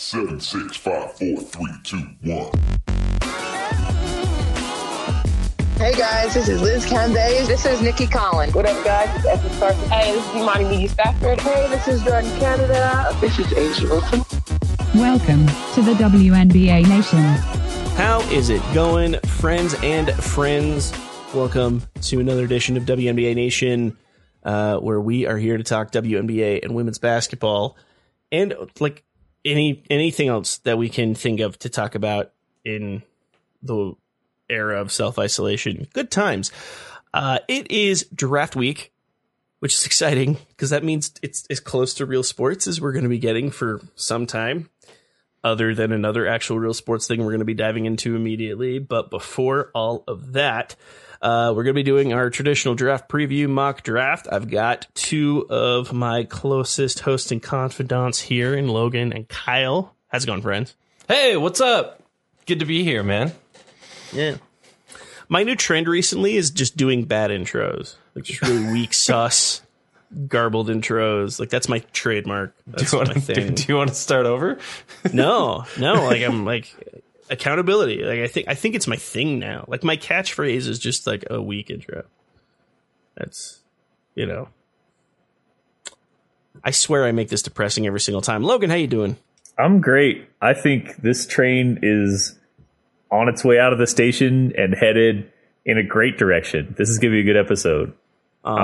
Seven, six, five, four, three, two, one. Hey guys, this is Liz Cambage. This is Nikki Collins. What up, guys? It's Esther Carson. Hey, this is Imani McGee-Stafford. Hey, this is Jordan Canada. This is A'ja Wilson. Welcome to the WNBA Nation. How is it going, friends and friends? Welcome to another edition of WNBA Nation, uh, where we are here to talk WNBA and women's basketball, and like any anything else that we can think of to talk about in the era of self isolation. Good times. Uh, it is draft week, which is exciting because that means it's as close to real sports as we're going to be getting for some time other than another actual real sports thing we're going to be diving into immediately. But before all of that, uh, we're going to be doing our traditional draft preview mock draft. I've got two of my closest hosts and confidants here in Logan and Kyle. How's it going, friends? Hey, what's up? Good to be here, man. Yeah. My new trend recently is just doing bad intros, like just really weak sus garbled intros. Like that's my trademark. That's do you my want to thing. do, do you want to start over? no, no. Like I'm like accountability. Like I think I think it's my thing now. Like my catchphrase is just like a weak intro. That's you know. I swear I make this depressing every single time. Logan, how you doing? I'm great. I think this train is on its way out of the station and headed in a great direction. This is going to be a good episode. Oh,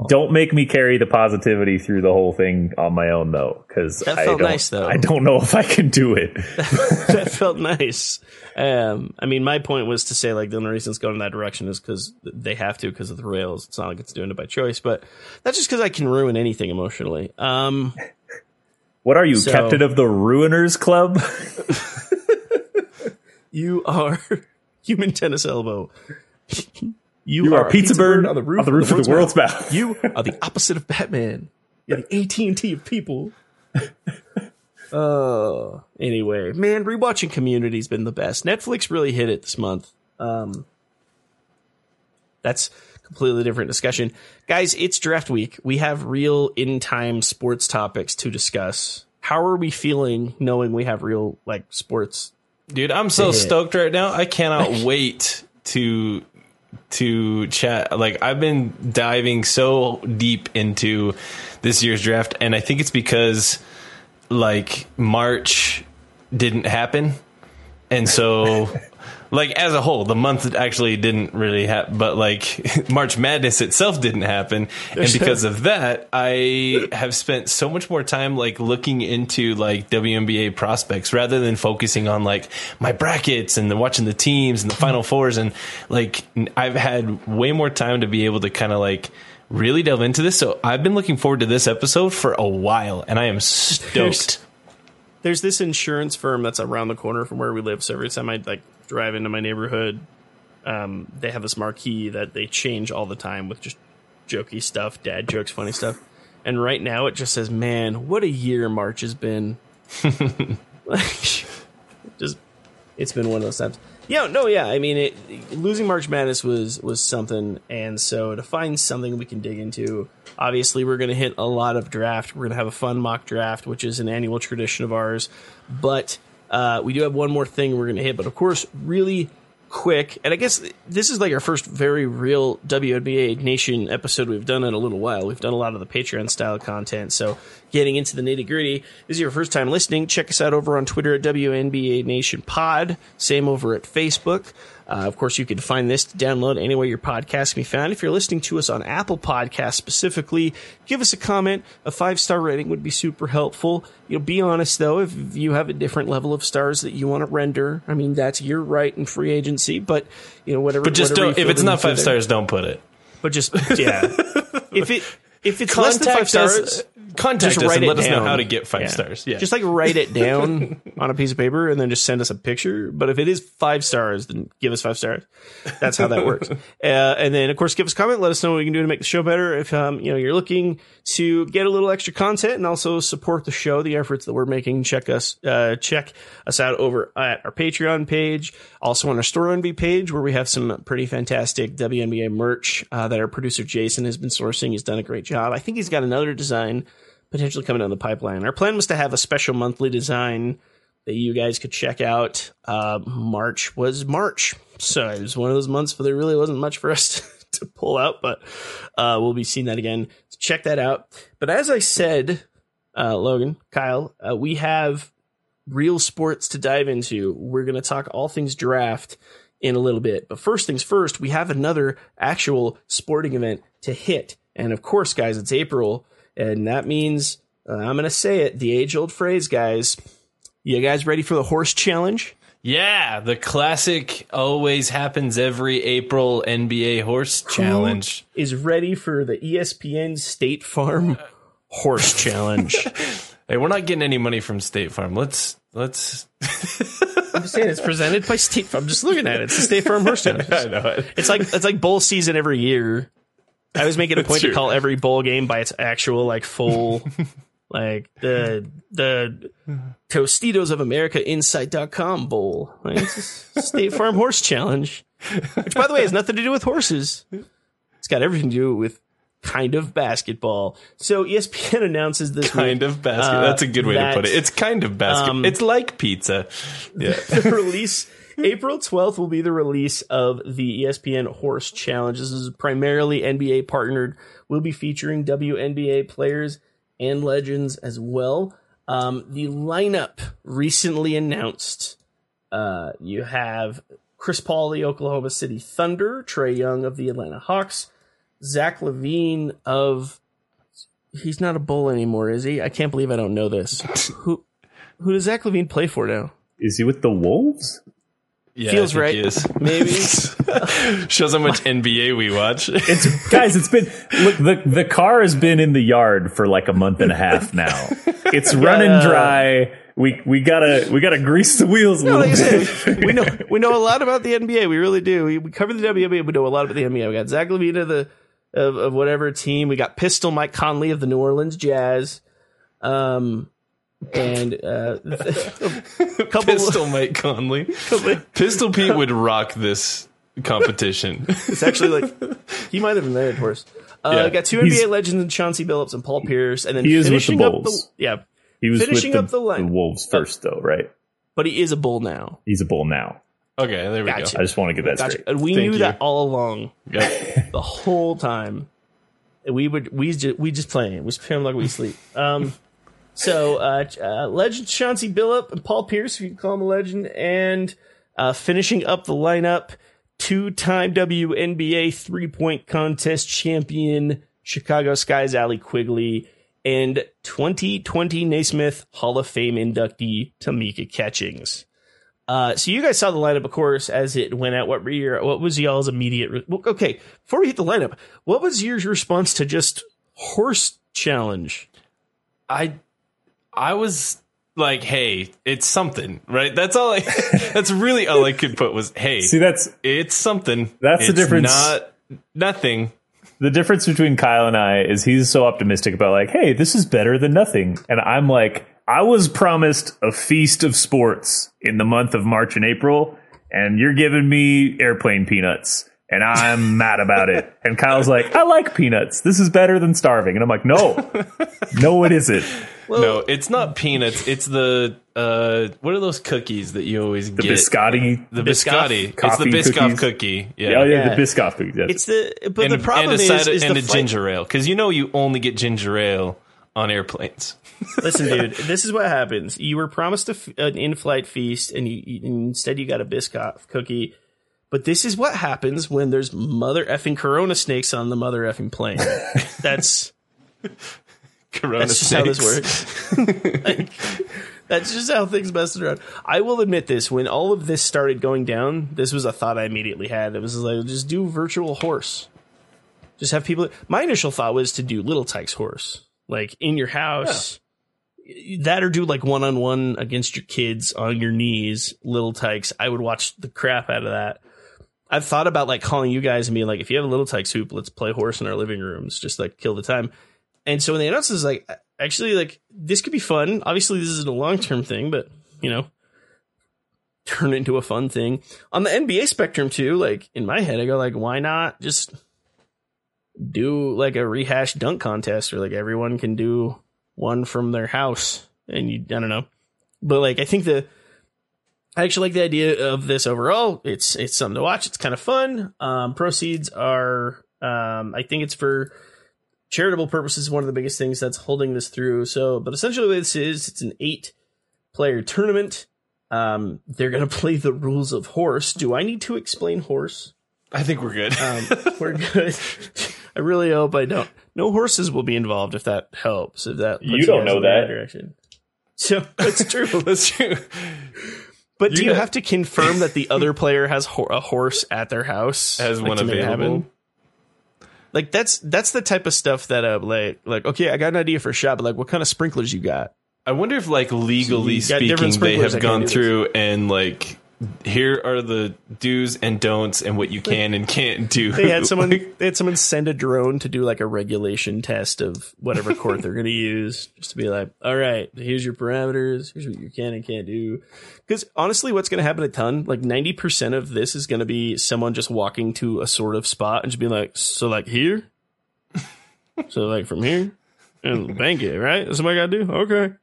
Um, don't make me carry the positivity through the whole thing on my own though, because That I felt don't, nice, though. I don't know if I can do it. that felt nice. Um, I mean, my point was to say like the only reason it's going in that direction is because they have to because of the rails. It's not like it's doing it by choice, but that's just because I can ruin anything emotionally. Um, what are you, So- captain of the Ruiners Club? you are human tennis elbow. You, You are Pizza Bird on the roof, of the, roof of the world's mouth. You are the opposite of Batman. You're the AT and T of people. Oh, anyway, man, rewatching Community's been the best. Netflix really hit it this month. Um, that's completely different discussion, guys. It's draft week. We have real in time sports topics to discuss. How are we feeling knowing we have real like sports? Dude, I'm so stoked right now. I cannot wait to to chat. Like I've been diving so deep into this year's draft and I think it's because like March didn't happen. And so like as a whole, the month actually didn't really happen, but like March Madness itself didn't happen, and because of that, I have spent so much more time like looking into like WNBA prospects rather than focusing on like my brackets and then watching the teams and the Final Fours, and like I've had way more time to be able to kind of like really delve into this. So I've been looking forward to this episode for a while, and I am stoked. There's this insurance firm that's around the corner from where we live. So every time I like drive into my neighborhood, um, they have this marquee that they change all the time with just jokey stuff, dad jokes, funny stuff. And right now it just says, "Man, what a year March has been." like, just it's been one of those times. Yeah, no, yeah. I mean, it, losing March Madness was was something, and so to find something we can dig into, obviously we're going to hit a lot of draft. We're going to have a fun mock draft, which is an annual tradition of ours. But uh, we do have one more thing we're going to hit. But of course, really quick, and I guess this is like our first very real WNBA Nation episode we've done in a little while. We've done a lot of the Patreon style content, so getting into the nitty gritty. This is your first time listening. Check us out over on Twitter at WNBA Nation Pod. Same over at Facebook. Uh, of course, you can find this to download anywhere your podcast can be found. If you're listening to us on Apple Podcasts specifically, give us a comment. A five star rating would be super helpful. You know, be honest though, if you have a different level of stars that you want to render, I mean, that's your right in free agency. But you know, whatever. But just whatever don't. If it's not five stars, don't put it. but just yeah. if it if it's less than five stars. us. Contact just us write and let us know how to get five Yeah. stars. Yeah. Just like write it down on a piece of paper and then just send us a picture. But if it is five stars, then give us five stars. That's how that works. Uh, and then of course give us a comment. Let us know what we can do to make the show better. If um, you know you're looking to get a little extra content and also support the show, the efforts that we're making, check us uh, check us out over at our Patreon page, also on our Storenvy page where we have some pretty fantastic WNBA merch uh, that our producer Jason has been sourcing. He's done a great job. I think he's got another design potentially coming down the pipeline. Our plan was to have a special monthly design that you guys could check out. Uh, March was March, so it was one of those months where there really wasn't much for us to, to pull out, but uh, we'll be seeing that again. So check that out. But as I said, uh, Logan, Kyle, uh, we have real sports to dive into. We're going to talk all things draft in a little bit. But first things first, we have another actual sporting event to hit. And of course, guys, it's April. And that means, uh, I'm going to say it, the age old phrase, guys. You guys ready for the horse challenge? Yeah, the classic always happens every April NBA horse challenge. is ready for the ESPN State Farm horse challenge? Hey, we're not getting any money from State Farm. Let's let's. I'm just saying it's presented by State Farm. I'm just looking at it. It's the State Farm horse challenge. I know it. It's like it's like bowl season every year. I was making a point to call every bowl game by its actual like full like the the Tostitos of America Insight.com bowl. Like, it's a State Farm Horse Challenge. Which by the way has nothing to do with horses. It's got everything to do with kind of basketball. So ESPN announces this Kind week, of basket. uh, That's a good way to put it. It's kind of basket. um, it's like pizza. Yeah. the release April 12th will be the release of the ESPN Horse Challenge. This is primarily NBA partnered. We'll be featuring WNBA players and legends as well. Um, the lineup recently announced. Uh, you have Chris Paul, the Oklahoma City Thunder, Trae Young of the Atlanta Hawks, Zach LaVine of. He's not a bull anymore, is he? I can't believe I don't know this. who who does Zach LaVine play for now? Is he with the Wolves? Yeah, Feels right. he. Maybe. Shows how much NBA we watch. It's guys. It's been look. The the car has been in the yard for like a month and a half now. It's running gotta- dry. We we gotta we gotta grease the wheels a No, little like bit. said, we know we know a lot about the NBA. We really do. We, we cover the WNBA. We know a lot about the NBA. We got Zach LaVine of the of, of whatever team. We got Pistol Mike Conley of the New Orleans Jazz. Um, and uh, a couple Pistol Mike Conley. Pistol Pete would rock this competition. It's actually like he might have been there, of course. Uh, Yeah. got two He's- NBA legends, Chauncey Billups and Paul Pierce, and then He is with the finishing up Bulls. the yeah. He was Finishing with up the, the line. the Wolves first, though, right? But he is a bull now. He's a bull now. Okay, there we Gotcha. I just want to get that Gotcha. straight. And we Thank knew you. that all along. Yep. the whole time. We would we just we just playing. We spam like we sleep. Um, so uh, uh, legend Chauncey Billup and Paul Pierce, if you can call him a legend, and uh, finishing up the lineup, two-time WNBA three-point contest champion Chicago Sky's Allie Quigley, and 2020 Naismith Hall of Fame inductee Tamika Catchings. Uh, so you guys saw the lineup, of course, as it went out. What were your, what was y'all's immediate? Re- okay, before we hit the lineup, what was your response to just horse challenge? I I was like, hey, it's something, right? That's all I that's really all I could put was, hey, See, that's it's something. That's the difference. Not nothing. the difference between Kyle and I is he's so optimistic about like, hey, this is better than nothing, and I'm like, I was promised a feast of sports in the month of March and April, and you're giving me airplane peanuts. And I'm mad about it. And Kyle's like, I like peanuts. This is better than starving. And I'm like, no, no, it isn't. No, it's not peanuts. It's the uh what are those cookies that you always get? The get? biscotti. the Biscoff? biscotti. It's the Coffee Biscoff cookies? cookie. Yeah. Oh, yeah, Yeah. the Biscoff cookies. yes. It's the but And, the problem and a is, side is and the a fight- ginger ale because you know you only get ginger ale on airplanes. Listen, dude, this is what happens. You were promised a f an in-flight feast, and you, you instead you got a Biscoff cookie. But this is what happens when there's mother effing Corona snakes on the mother effing plane. That's Corona That's just how this works. Like, that's just how things mess around. I will admit this: when all of this started going down, this was a thought I immediately had. It was like, just do virtual horse. Just have people. My initial thought was to do Little Tykes horse, like in your house. That or do like one on one against your kids on your knees, Little Tykes. I would watch the crap out of that. I've thought about like calling you guys and being like, if you have a Little Tykes hoop, let's play horse in our living rooms, just like kill the time. And so when they announced this, like, actually, like, this could be fun. Obviously, this isn't a long term thing, but, you know, turn it into a fun thing. On the NBA spectrum, too, like, in my head, I go, like, why not just do, like, a rehash dunk contest where, like, everyone can do one from their house, and you I don't know, but like I think the I actually like the idea of this overall. It's it's something to watch. It's kind of fun. Um, proceeds are um, I think it's for charitable purposes. Is one of the biggest things that's holding this through. So, but essentially, what this is it's an eight player tournament. Um, they're gonna play the rules of horse. Do I need to explain horse? I think we're good. Um, we're good. I really hope I don't. No horses will be involved if that helps. If that You don't know right that. direction. So that's true. That's true. But do You you have to confirm that the other player has ho- a horse at their house? Has like, one to available. Like that's that's the type of stuff that uh like like okay, I got an idea for a shot, but like what kind of sprinklers you got? I wonder if, like, legally different speaking, they have gone through and like, here are the do's and don'ts and what you can and can't do. They had someone Like, they had someone send a drone to do like a regulation test of whatever court they're going to use, just to be like, all right, here's your parameters, here's what you can and can't do. Because honestly, what's going to happen a ton, like ninety percent of this is going to be someone just walking to a sort of spot and just being like, so like here, so like from here, and bank it, right? That's what I got to do. Okay,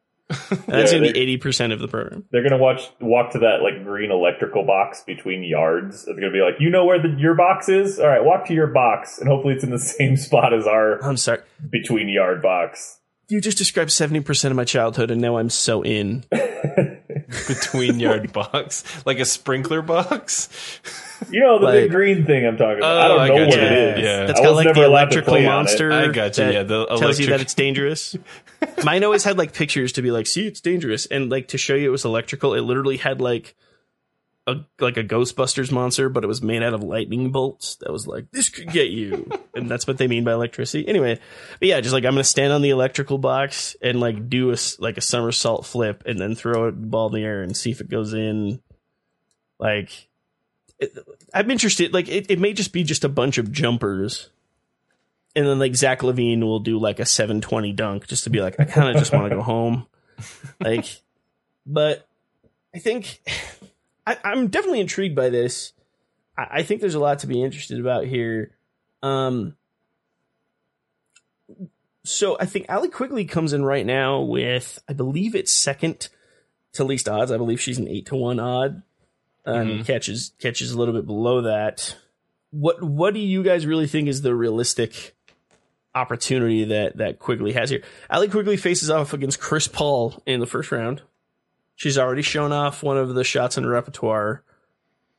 that's Yeah, going to be eighty percent of the program. They're gonna watch walk to that like green electrical box between yards. They're gonna be like, you know where the, your box is? All right, walk to your box, and hopefully it's in the same spot as our I'm sorry. between yard box. You just described seventy percent of my childhood, and now I'm so in. between yard box, like a sprinkler box. You know the Like- big green thing I'm talking about. I Oh, don't know got what you. it is. Yeah. That's I got like the electrical play on it. monster. I got you, that yeah, the tells you that it's dangerous. Mine always had like pictures to be like, see, it's dangerous, and like to show you it was electrical. It literally had like a like a Ghostbusters monster, but it was made out of lightning bolts. That was like this could get you, and that's what they mean by electricity. Anyway, but yeah, just like I'm gonna stand on the electrical box and like do a like a somersault flip, and then throw a ball in the air and see if it goes in. Like, it, I'm interested. Like, it, it may just be just a bunch of jumpers and then like Zach LaVine will do like a 720 dunk just to be like, I kind of just want to go home. Like, but I think I, I'm definitely intrigued by this. I, I think there's a lot to be interested about here. Um, so I think Allie Quigley comes in right now with, I believe it's second to least odds. I believe she's an eight to one odd. Um, catches catches a little bit below that. What what do you guys really think is the realistic opportunity that that Quigley has here? Allie Quigley faces off against Chris Paul in the first round. She's already shown off one of the shots in her repertoire,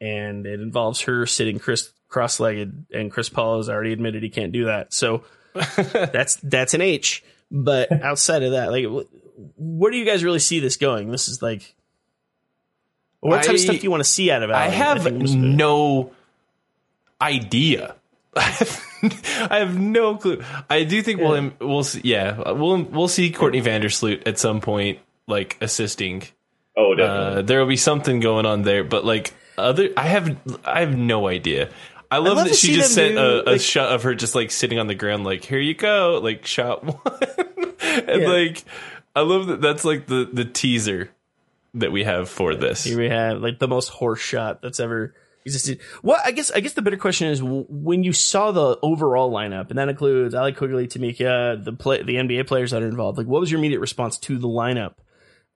and it involves her sitting Chris cross-legged, and Chris Paul has already admitted he can't do that. So that's that's an H. But outside of that, like, wh- where do you guys really see this going? This is like, what type I- of stuff do you want to see out of it? I have the- no idea. I have no clue. I do think we'll we'll see, yeah we'll we'll see Courtney Vandersloot at some point like assisting. Oh, definitely. Uh, there will be something going on there, but like other, I have I have no idea. I love, love that to she see just sent do, a, a like- shot of her just like sitting on the ground, like here you go, like shot one, and Yeah. like I love that. That's like the the teaser that we have for this. Here we have like the most horse shot that's ever existed. Well, I guess I guess the better question is when you saw the overall lineup, and that includes Allie Quigley, Tamika, the play, the NBA players that are involved. Like, what was your immediate response to the lineup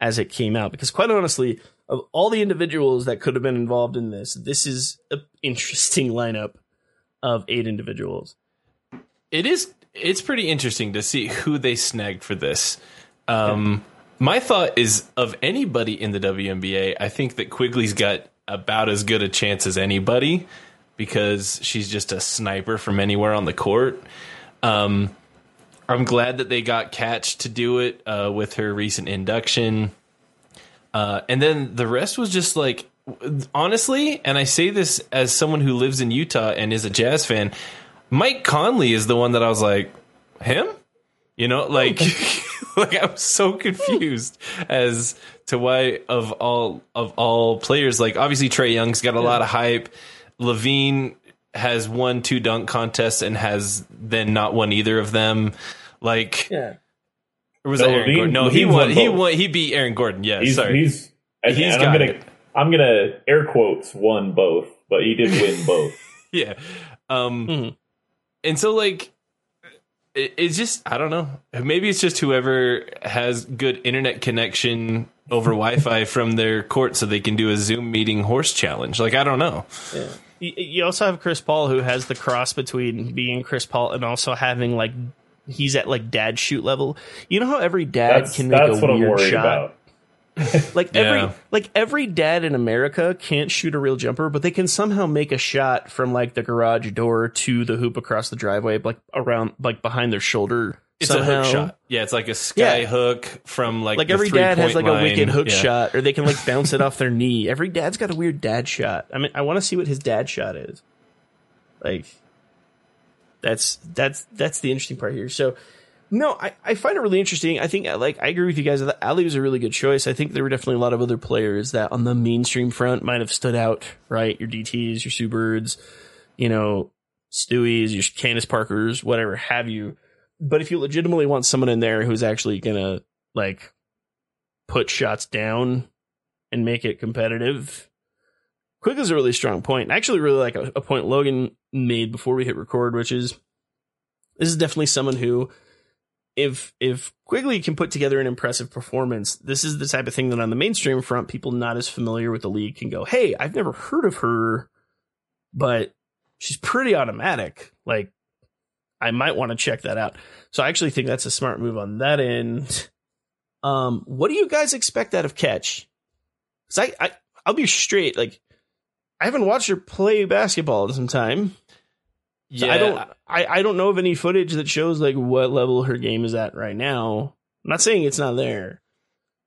as it came out? Because quite honestly, of all the individuals that could have been involved in this, this is an interesting lineup of eight individuals. it is it's pretty interesting to see who they snagged for this. Um, My thought is of anybody in the WNBA, I think that Quigley's got about as good a chance as anybody because she's just a sniper from anywhere on the court. Um, I'm glad that they got Catch to do it uh, with her recent induction. Uh, and then the rest was just like, honestly, and I say this as someone who lives in Utah and is a Jazz fan, Mike Conley is the one that I was like, him? You know, like, like I was so confused as to why of all of all players, like obviously Trae Young's got a lot of hype. LaVine has won two dunk contests and has then not won either of them. Like, Yeah. or was No, that Aaron LaVine- Gordon? No, he won. won He won. He beat Aaron Gordon. Yeah, he's sorry. he's and, He's and got I'm gonna it. I'm gonna air quotes won both, but he did win both. yeah. Um, Mhm. and so like, it, it's just I don't know. Maybe it's just whoever has good internet connection over Wi-Fi from their court, so they can do a Zoom meeting horse challenge. Like I don't know. You, you also have Chris Paul, who has the cross between being Chris Paul and also having like he's at like dad shoot level. You know how every dad That's, can make that's a what I'm weird worried shot. about. Like Yeah. every like every dad in America can't shoot a real jumper, but they can somehow make a shot from like the garage door to the hoop across the driveway, like around like behind their shoulder. It's somehow. a hook shot. Yeah, it's like a sky Yeah. hook from like Like every dad has like three-point a wicked hook Yeah. shot, or they can like bounce it off their knee. Every dad's got a weird dad shot. I mean, I want to see what his dad shot is. Like, that's that's that's the interesting part here. So, no, I, I find it really interesting. I think like I agree with you guys that Allie was a really good choice. I think there were definitely a lot of other players that on the mainstream front might have stood out. Right, your DTS, your Sue Birds, you know, Stewie's, your Candace Parkers, whatever have you. But if you legitimately want someone in there who's actually gonna like put shots down and make it competitive, Quick is a really strong point. I actually really like a, a point Logan made before we hit record, which is this is definitely someone who, if if Quigley can put together an impressive performance, this is the type of thing that on the mainstream front, people not as familiar with the league can go, "Hey, I've never heard of her, but she's pretty automatic. Like, I might want to check that out." So I actually think that's a smart move on that end. Um, what do you guys expect out of Catch? Because I, I, I'll be straight. Like, I haven't watched her play basketball in some time. So Yeah, I don't I, I don't know of any footage that shows like what level her game is at right now. I'm not saying it's not there.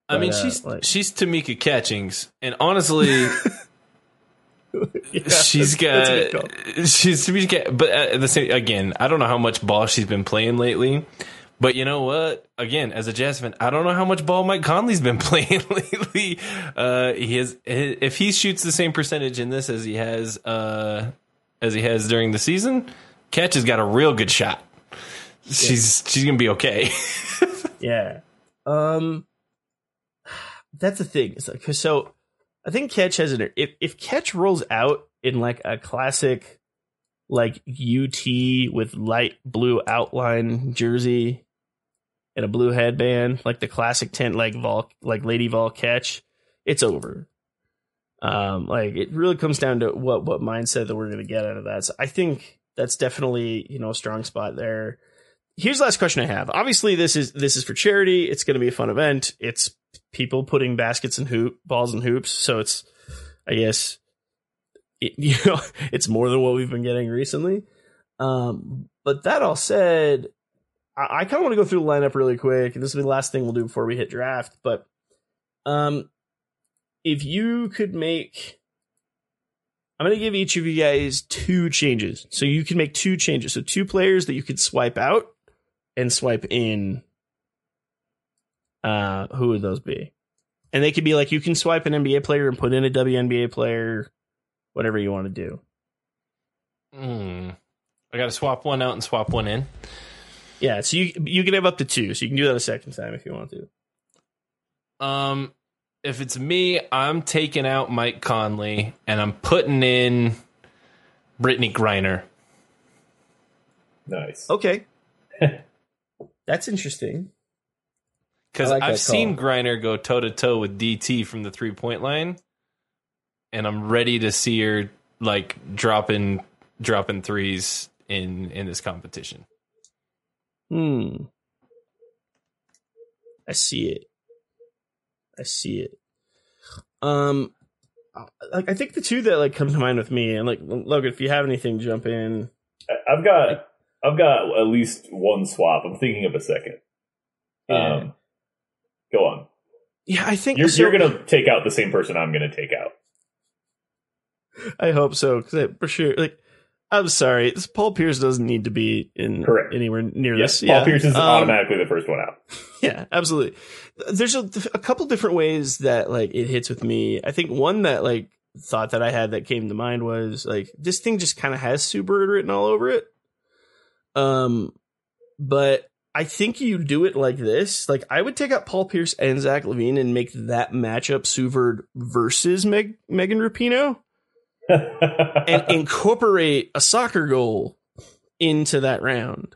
I mean, But, uh, she's like- she's Tamika Catchings, and honestly, Yeah, she's that's- that's a got she's Tamika. But at the same again, I don't know how much ball she's been playing lately. But you know what? Again, as a Jazz fan, I don't know how much ball Mike Conley's been playing lately. Uh, he has if he shoots the same percentage in this as he has uh, as he has during the season, Catch has got a real good shot. She's she's gonna be okay. Yeah. Um that's the thing. 'cause so I think Catch has an if if Catch rolls out in like a classic like UT with light blue outline jersey and a blue headband, like the classic tent like Vol like Lady Vol Catch, it's over. Um like it really comes down to what what mindset that we're gonna get out of that. So I think that's definitely, you know, a strong spot there here's the last question I have. Obviously, this is this is for charity. It's to be a fun event. It's people putting baskets and hoop balls and hoops. So it's, I guess, it, you know, it's more than what we've been getting recently. Um, but that all said, I, I kind of want to go through the lineup really quick. And this will be the last thing we'll do before we hit draft. But um, if you could make. I'm going to give each of you guys two changes. So you can make two changes. So two players that you could swipe out and swipe in. Uh, who would those be? And they could be like you can swipe an NBA player and put in a WNBA player, whatever you want to do. Hmm. I got to swap one out and swap one in. Yeah, so you you can have up to two, so you can do that a second time if you want to. Um, if it's me, I'm taking out Mike Conley and I'm putting in Brittney Griner. Nice. Okay, that's interesting. Because I like I've seen Griner go toe to toe with DT from the three point line, and I'm ready to see her like dropping dropping threes in in this competition. Hmm. I see it. I see it. Um, like I think the two that like come to mind with me, and like Logan, if you have anything, jump in. I- I've got I've got at least one swap. I'm thinking of a second. Yeah. Um, go on. Yeah, I think You're, so- you're gonna take out the same person I'm gonna take out. I hope so because for sure, like, I'm sorry, this Paul Pierce doesn't need to be in Correct. anywhere near Yes, this. Paul yeah. Pierce is Um, automatically the first one out. Yeah, absolutely. There's a, a couple different ways that like it hits with me. I think one that like thought that I had that came to mind was like this thing just kind of has Sue Bird written all over it. Um, but I think you do it like this. Like I would take out Paul Pierce and Zach LaVine and make that matchup Sue Bird versus Meg Megan Rapinoe and incorporate a soccer goal into that round.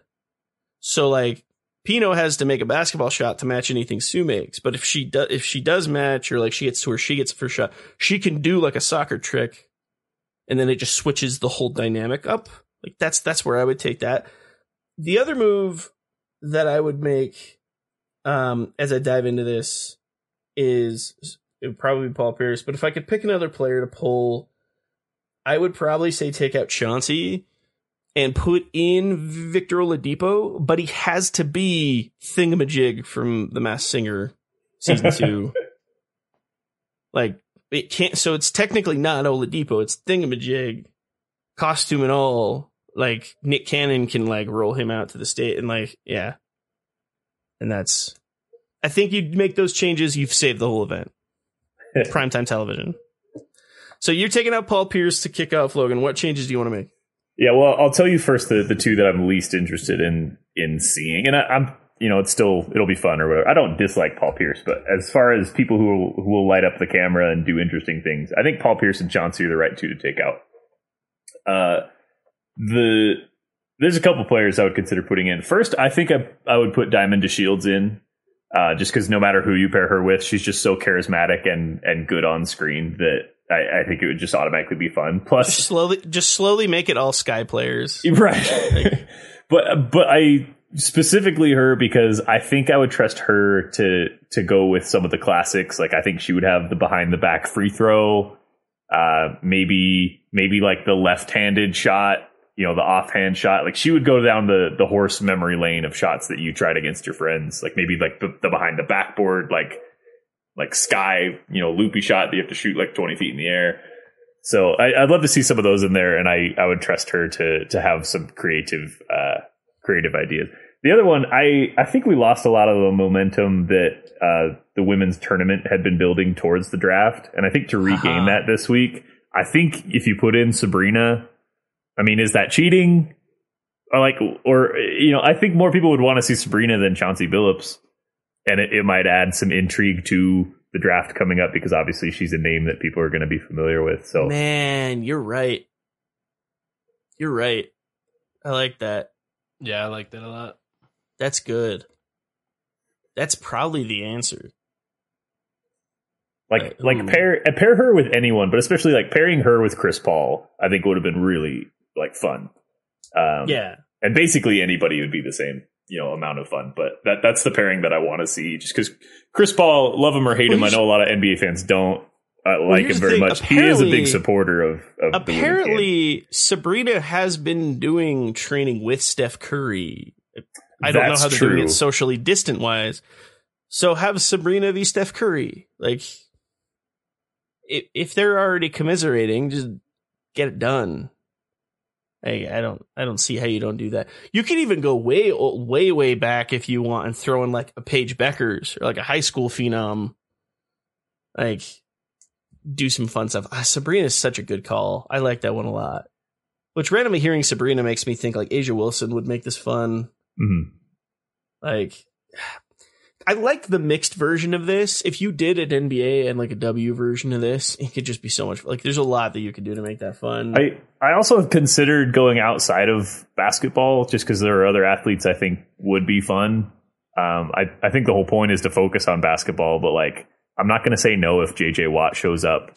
So like Pinoe has to make a basketball shot to match anything Sue makes, but if she does if she does match or like she gets to where she gets the first shot, she can do like a soccer trick, and then it just switches the whole dynamic up. Like that's that's where I would take that. The other move that I would make um, as I dive into this is it would probably be Paul Pierce, but if I could pick another player to pull, I would probably say take out Chauncey and put in Victor Oladipo, but he has to be Thingamajig from The Masked Singer season two. like it can't. So it's technically not Oladipo. It's Thingamajig, costume and all. Like Nick Cannon can like roll him out to the state and like yeah, and that's. I think you'd make those changes. You've saved the whole event. Primetime television. So you're taking out Paul Pierce to kick off Logan. What changes do you want to make? Yeah, well, I'll tell you first the, the two that I'm least interested in in seeing, and I, I'm you know it's still it'll be fun or whatever. I don't dislike Paul Pierce, but as far as people who will, who will light up the camera and do interesting things, I think Paul Pierce and Chauncey are the right two to take out. Uh, the there's a couple players I would consider putting in. First, I think I I would put Diamond DeShields in, uh, just because no matter who you pair her with, she's just so charismatic and and good on screen that I, I think it would just automatically be fun. Plus, Just slowly, just slowly make it all Sky players. right but but i specifically her because i think i would trust her to to go with some of the classics like i think she would have the behind the back free throw uh maybe maybe like the left-handed shot you know the offhand shot. Like she would go down the the horse memory lane of shots that you tried against your friends. Like maybe like the, the behind the backboard like like sky you know loopy shot that you have to shoot like 20 feet in the air. So I, I'd love to see some of those in there, and I, I would trust her to to have some creative uh, creative ideas. The other one, I I think we lost a lot of the momentum that uh, the women's tournament had been building towards the draft, and I think to regain that this week, I think if you put in Sabrina, I mean, is that cheating? Or like, or you know, I think more people would want to see Sabrina than Chauncey Billups, and it, it might add some intrigue to the draft coming up because obviously she's a name that people are going to be familiar with. So Man, you're right. You're right. I like that. Yeah, I like that a lot. That's good. That's probably the answer. like Right, like ooh. pair uh, pair her with anyone, but especially like pairing her with Chris Paul, I think would have been really like fun. Um, Yeah. and basically anybody would be the same you know amount of fun. But that that's the pairing that I want to see, just because Chris Paul, love him or hate Well, him, I know a lot of NBA fans don't uh, like him very thing, much. He is a big supporter of, of. Apparently, Sabrina has been doing training with Steph Curry. I don't That's know how they're doing it socially distant wise. So have Sabrina v Steph Curry. Like, if, if they're already commiserating, just get it done. I, I don't I don't see how you don't do that. You can even go way way way back if you want and throw in like a Paige Bueckers or like a high school phenom. Like do some fun stuff. Ah, Sabrina is such a good call. I like that one a lot. Which randomly hearing Sabrina makes me think like A'ja Wilson would make this fun. Mhm. Like I like the mixed version of this. If you did an NBA and like a W version of this, it could just be so much like there's a lot that you could do to make that fun. I I also have considered going outside of basketball just because there are other athletes I think would be fun. Um, I I think the whole point is to focus on basketball, but like I'm not going to say no if JJ Watt shows up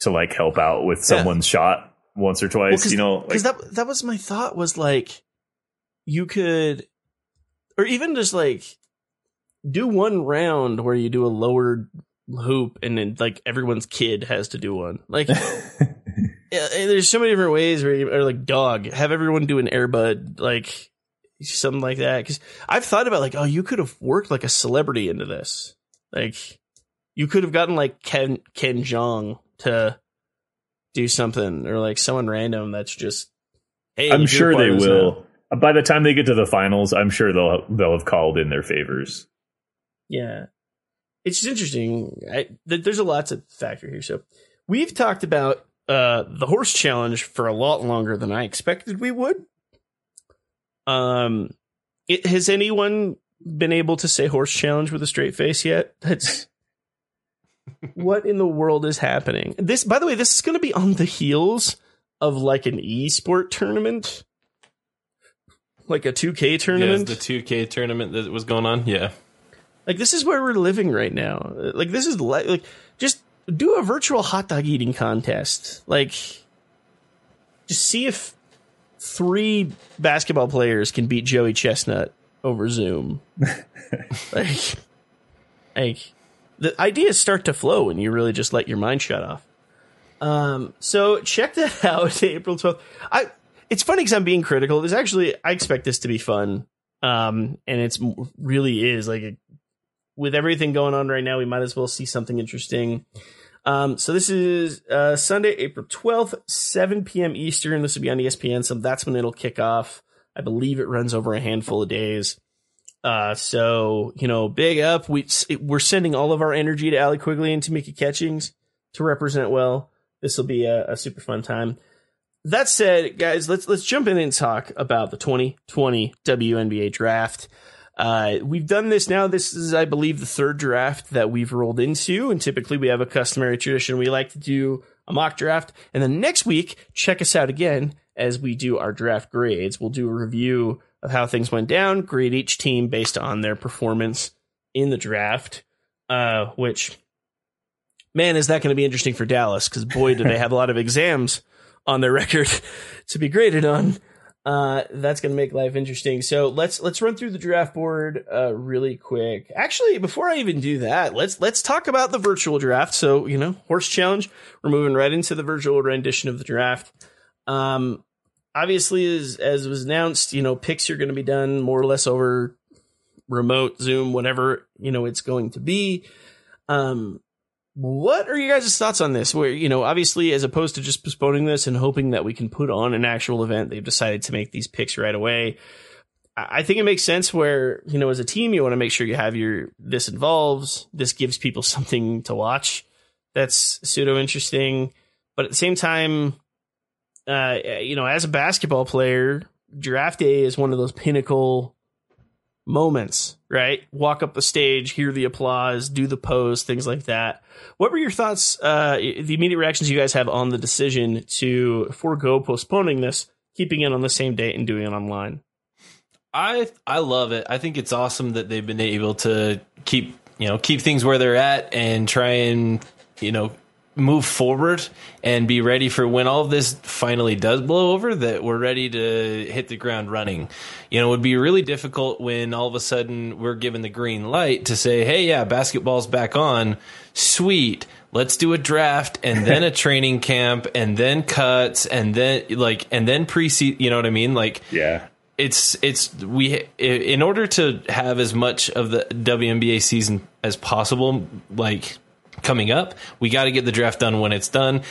to like help out with Yeah. someone's shot once or Well, you know, like, because that that was my thought was like you could or even just like do one round where you do a lower hoop and then like everyone's kid has to do one like yeah, and there's so many different ways where you or like dog have everyone do an airbud like something like that because i've thought about like oh you could have worked like a celebrity into this like you could have gotten like ken ken Jeong to do something or like someone random that's just hey I'm sure they this now. will. By the time they get to the finals, I'm sure they'll they'll have called in their favors. Yeah. It's just interesting. I, th- there's a lot to factor here. So we've talked about uh, the horse challenge for a lot longer than I expected we would. Um, it, has anyone been able to say horse challenge with a straight face yet? That's what in the world is happening. This, by the way, this is going to be on the heels of like an e-sport tournament like a 2K tournament. Yeah, tournament. the 2K tournament that was going on. Yeah. Like this is where we're living right now. Like this is li- like just do a virtual hot dog eating contest. Like just see if three basketball players can beat Joey Chestnut over Zoom. like, like the ideas start to flow when you really just let your mind shut off. Um, so check that out, April twelfth. I it's funny because I'm being critical. There's actually I expect this to be fun. Um, and it's really is like a, with everything going on right now, we might as well see something interesting. Um, so this is uh, Sunday, April 12th, 7 p.m. Eastern. This will be on ESPN, so that's when it'll kick off. I believe it runs over a handful of days. Uh, so you know, big up. We we're sending all of our energy to Allie Quigley and Tamika Catchings to represent well. This will be a, a super fun time. That said, guys, let's let's jump in and talk about the 2020 WNBA draft. Uh, we've done this now. This is, I believe, the third draft that we've rolled into, and typically we have a customary tradition. We like to do a mock draft, and then next week, check us out again as we do our draft grades. We'll do a review of how things went down, grade each team based on their performance in the draft. Uh, which, man, is that going to be interesting for Dallas? Because boy, do they have a lot of exams on their record to be graded on. Uh, that's going to make life interesting. So let's let's run through the draft board uh, really quick. Actually, before I even do that, let's let's talk about the virtual draft. So you know, horse challenge. We're moving right into the virtual rendition of the draft. Um, obviously, as as was announced, you know, picks are going to be done more or less over remote, Zoom, whatever you know it's going to be. Um, what are you guys' thoughts on this? Where, you know, obviously, as opposed to just postponing this and hoping that we can put on an actual event, they've decided to make these picks right away. I think it makes sense where, you know, as a team, you want to make sure you have your, this involves, this gives people something to watch that's pseudo interesting. But at the same time, uh, you know, as a basketball player, draft day is one of those pinnacle moments, right? Walk up the stage, hear the applause, do the pose, things like that. What were your thoughts, uh, the immediate reactions you guys have on the decision to forego postponing this, keeping it on the same date and doing it online? I I love it. I think it's awesome that they've been able to keep you know keep things where they're at and try and you know move forward and be ready for when all of this finally does blow over that we're ready to hit the ground running. You know, it would be really difficult when all of a sudden we're given the green light to say, "Hey, yeah, basketball's back on. Sweet. Let's do a draft and then a training camp and then cuts and then like and then pre you know what I mean? Like Yeah. it's it's we in order to have as much of the WNBA season as possible like coming up. We got to get the draft done when it's done.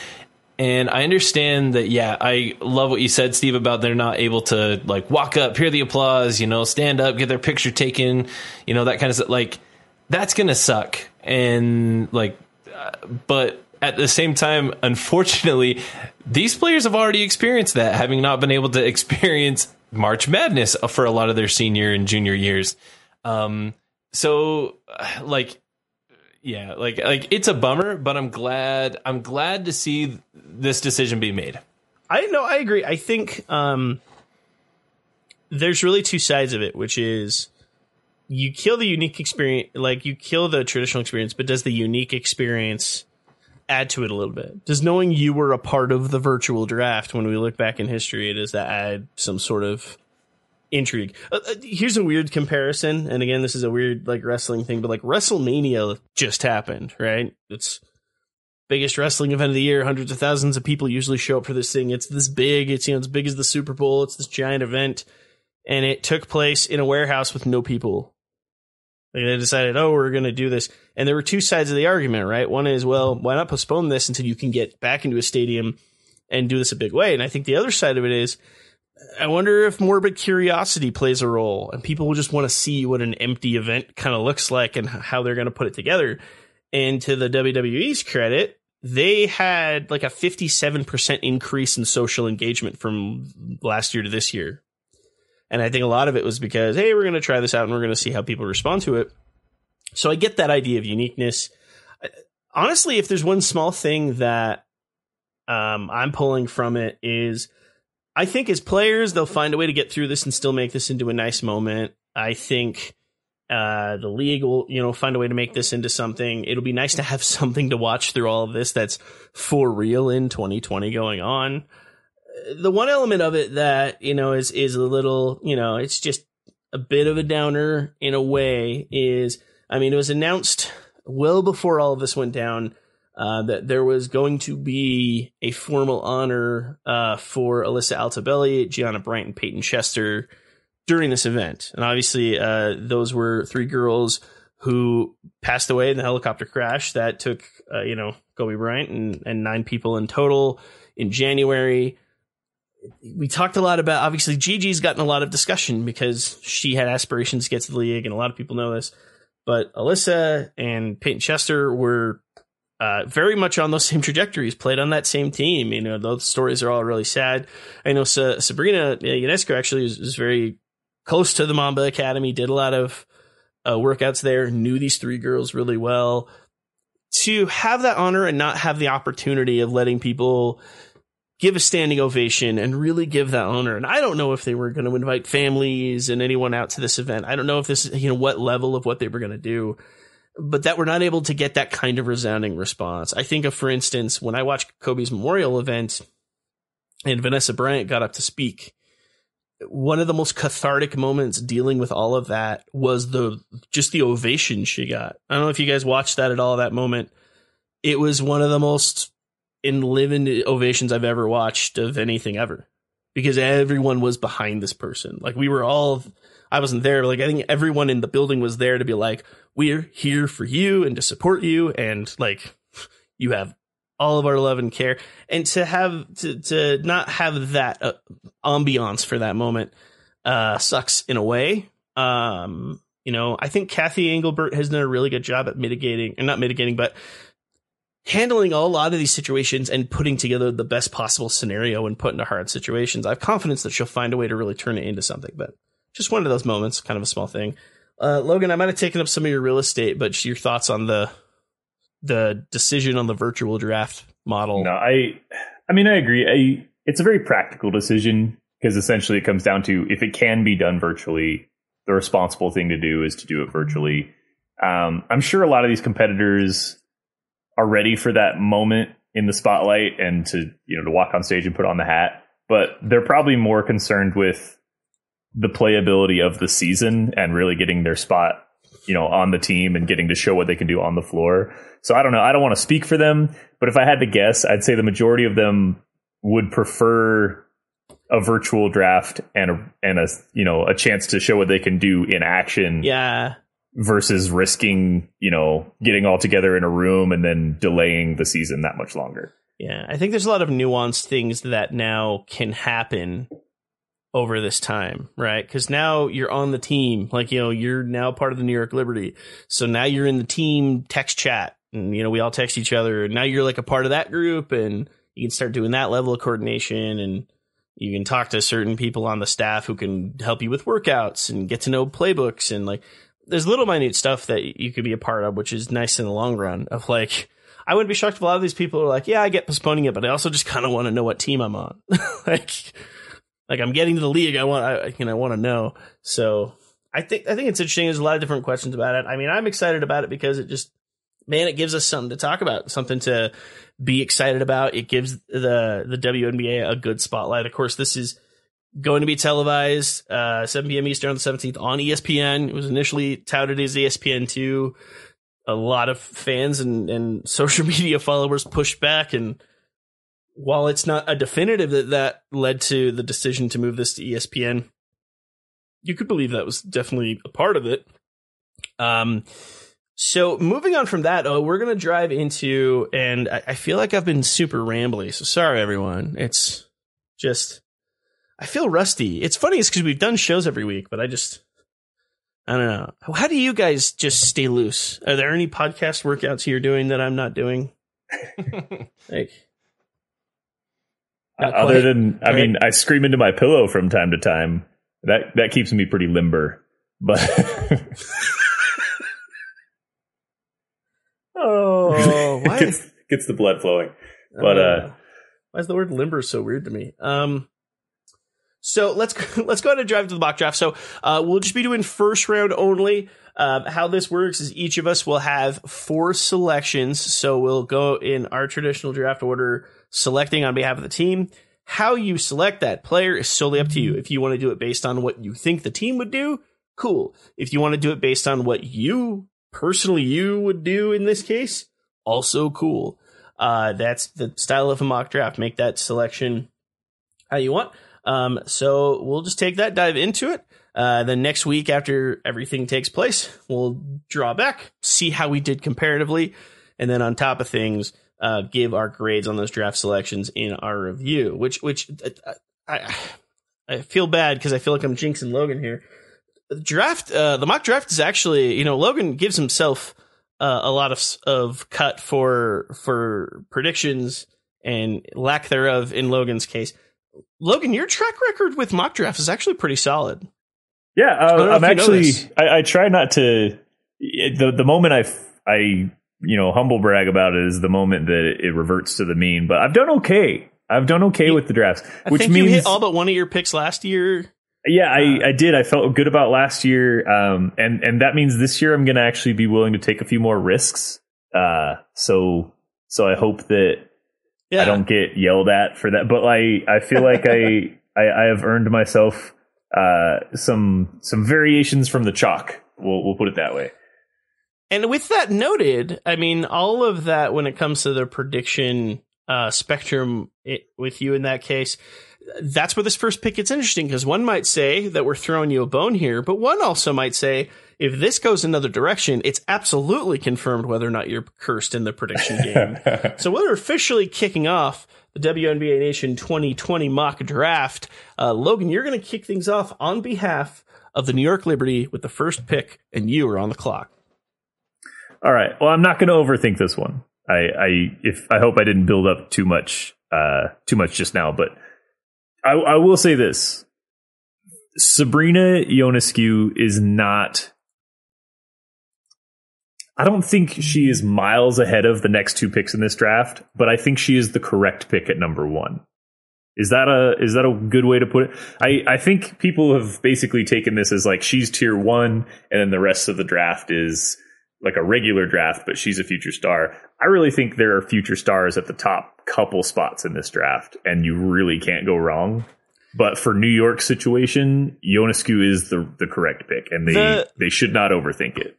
And I understand that yeah I love what you said Steve about they're not able to like walk up hear the applause you know stand up get their picture taken you know that kind of stuff. Like that's going to suck. And like uh, but at the same time unfortunately these players have already experienced that having not been able to experience March Madness for a lot of their senior and junior years. Um, so like, yeah, like like it's a bummer, but I'm glad I'm glad to see this decision be made. I know I agree. I think um, there's really two sides of it, which is you kill the unique experience, like you kill the traditional experience, but does the unique experience add to it a little bit? Does knowing you were a part of the virtual draft when we look back in history, does that add some sort of intrigue? Uh, uh, here's a weird comparison, and again, this is a weird like wrestling thing, but like WrestleMania just happened, right? It's biggest wrestling event of the year. Hundreds of thousands of people usually show up for this thing. It's this big. It's you know as big as the Super Bowl. It's this giant event, and it took place in a warehouse with no people. They decided, oh, we're going to do this, and there were two sides of the argument, right? One is, well, why not postpone this until you can get back into a stadium and do this a big way? And I think the other side of it is, I wonder if morbid curiosity plays a role, and people just want to see what an empty event kind of looks like and how they're going to put it together. And to the WWE's credit, they had like a 57% increase in social engagement from last year to this year. And I think a lot of it was because, hey, we're going to try this out and we're going to see how people respond to it. So I get that idea of uniqueness. Honestly, if there's one small thing that um, I'm pulling from it is I think as players, they'll find a way to get through this and still make this into a nice moment. I think uh, the league will, you know, find a way to make this into something. It'll be nice to have something to watch through all of this that's for real in 2020 going on. The one element of it that you know is is a little, you know, it's just a bit of a downer in a way. Is I mean, it was announced well before all of this went down uh, that there was going to be a formal honor uh, for Alyssa Altobelli, Gianna Bryant, and Payton Chester during this event. And obviously, uh, those were three girls who passed away in the helicopter crash that took, uh, you know, Kobe Bryant and, and nine people in total in January. We talked a lot about obviously Gigi's gotten a lot of discussion because she had aspirations to get to the league, and a lot of people know this. But Alyssa and Payton Chester were uh, very much on those same trajectories, played on that same team. You know, those stories are all really sad. I know Sa- Sabrina Ionescu actually was, was, very close to the Mamba Academy, did a lot of uh, workouts there, knew these three girls really well. To have that honor and not have the opportunity of letting people give a standing ovation and really give that honor. And I don't know if they were going to invite families and anyone out to this event. I don't know if this, you know, what level of what they were going to do but that we're not able to get that kind of resounding response. I think of, for instance, when I watched Kobe's memorial event and Vanessa Bryant got up to speak, one of the most cathartic moments dealing with all of that was the just the ovation she got. I don't know if you guys watched that at all. That moment, it was one of the most in living ovations I've ever watched of anything ever, because everyone was behind this person. Like we were all I wasn't there. But like I think everyone in the building was there to be like, we're here for you and to support you, and like you have all of our love and care, and to have to to not have that uh, ambiance for that moment uh, sucks in a way. Um, you know, I think Kathy Engelbert has done a really good job at mitigating, and not mitigating, but handling a lot of these situations and putting together the best possible scenario when put into hard situations. I have confidence that she'll find a way to really turn it into something. But just one of those moments, kind of a small thing. Uh, Logan, I might have taken up some of your real estate, but your thoughts on the the decision on the virtual draft model? No, I, I mean, I agree. I, it's a very practical decision because essentially it comes down to if it can be done virtually, the responsible thing to do is to do it virtually. Um, I'm sure a lot of these competitors are ready for that moment in the spotlight and to you know to walk on stage and put on the hat, but they're probably more concerned with the playability of the season and really getting their spot, you know, on the team and getting to show what they can do on the floor. So I don't know. I don't want to speak for them, but if I had to guess, I'd say the majority of them would prefer a virtual draft and a and a you know a chance to show what they can do in action. Yeah. Versus risking, you know, getting all together in a room and then delaying the season that much longer. Yeah, I think there's a lot of nuanced things that now can happen over this time, right? Because now you're on the team, like you know, you're now part of the New York Liberty. So now you're in the team text chat, and you know, we all text each other. And now you're like a part of that group, and you can start doing that level of coordination, and you can talk to certain people on the staff who can help you with workouts and get to know playbooks, and like there's little minute stuff that you could be a part of, which is nice in the long run. Of like. I wouldn't be shocked if a lot of these people are like, yeah, I get postponing it, but I also just kind of want to know what team I'm on. like, like I'm getting to the league. I want, I, you know, I want to know. So I think, I think it's interesting. There's a lot of different questions about it. I mean, I'm excited about it because it just, man, it gives us something to talk about, something to be excited about. It gives the, the WNBA a good spotlight. Of course, this is going to be televised, uh, 7 p.m. Eastern on the 17th on ESPN. It was initially touted as ESPN2. A lot of fans and, and social media followers pushed back and, while it's not a definitive that that led to the decision to move this to ESPN, you could believe that was definitely a part of it. Um, so moving on from that, oh, we're gonna drive into, and I, I feel like I've been super rambly, so sorry everyone. It's just I feel rusty. It's funny, it's because we've done shows every week, but I just I don't know. How do you guys just stay loose? Are there any podcast workouts you're doing that I'm not doing? like not Other than, I mean, I scream into my pillow from time to time. That that keeps me pretty limber. But oh, why gets, gets the blood flowing. But uh, uh, why is the word limber so weird to me? Um, So let's let's go ahead and drive to the mock draft. So uh, we'll just be doing first round only. Uh, how this works is each of us will have four selections. So we'll go in our traditional draft order, selecting on behalf of the team. How you select that player is solely up to you. If you want to do it based on what you think the team would do, cool. If you want to do it based on what you personally you would do in this case, also cool. Uh, that's the style of a mock draft. Make that selection how you want. Um, so we'll just take that, dive into it. Uh, then next week, after everything takes place, we'll draw back, see how we did comparatively, and then on top of things, uh, give our grades on those draft selections in our review. Which, which uh, I, I feel bad because I feel like I'm jinxing Logan here. The draft, uh, the mock draft is actually, you know, Logan gives himself uh, a lot of of cut for for predictions and lack thereof in Logan's case. Logan, your track record with mock drafts is actually pretty solid. Yeah, uh, I'm if you know actually. I, I try not to. The the moment I I you know humble brag about it is the moment that it, reverts to the mean. But I've done okay. I've done okay with the drafts, I which think means you hit all but one of your picks last year. yeah, I, I did. I felt good about last year, um, and and that means this year I'm going to actually be willing to take a few more risks. Uh, so so I hope that Yeah, I don't get yelled at for that. But I I feel like I, I I have earned myself uh some some variations from the chalk. We'll we'll put it that way. And with that noted, I mean, all of that when it comes to the prediction uh, spectrum it, with you in that case, that's where this first pick gets interesting because one might say that we're throwing you a bone here, but one also might say if this goes another direction, it's absolutely confirmed whether or not you're cursed in the prediction game. so we're officially kicking off the WNBA Nation 2020 mock draft. Uh, Logan, you're going to kick things off on behalf of the New York Liberty with the first pick, and you are on the clock. All right. Well, I'm not going to overthink this one. I I if I hope I didn't build up too much uh too much just now, but I I will say this. Sabrina Ionescu is not I don't think she is miles ahead of the next two picks in this draft, but I think she is the correct pick at number 1. Is that a is that a good way to put it? I, I think people have basically taken this as like she's tier one, and then the rest of the draft is like a regular draft, but she's a future star. I really think there are future stars at the top couple spots in this draft, and you really can't go wrong. But for New York situation, Ionescu is the the correct pick, and they The- they should not overthink it.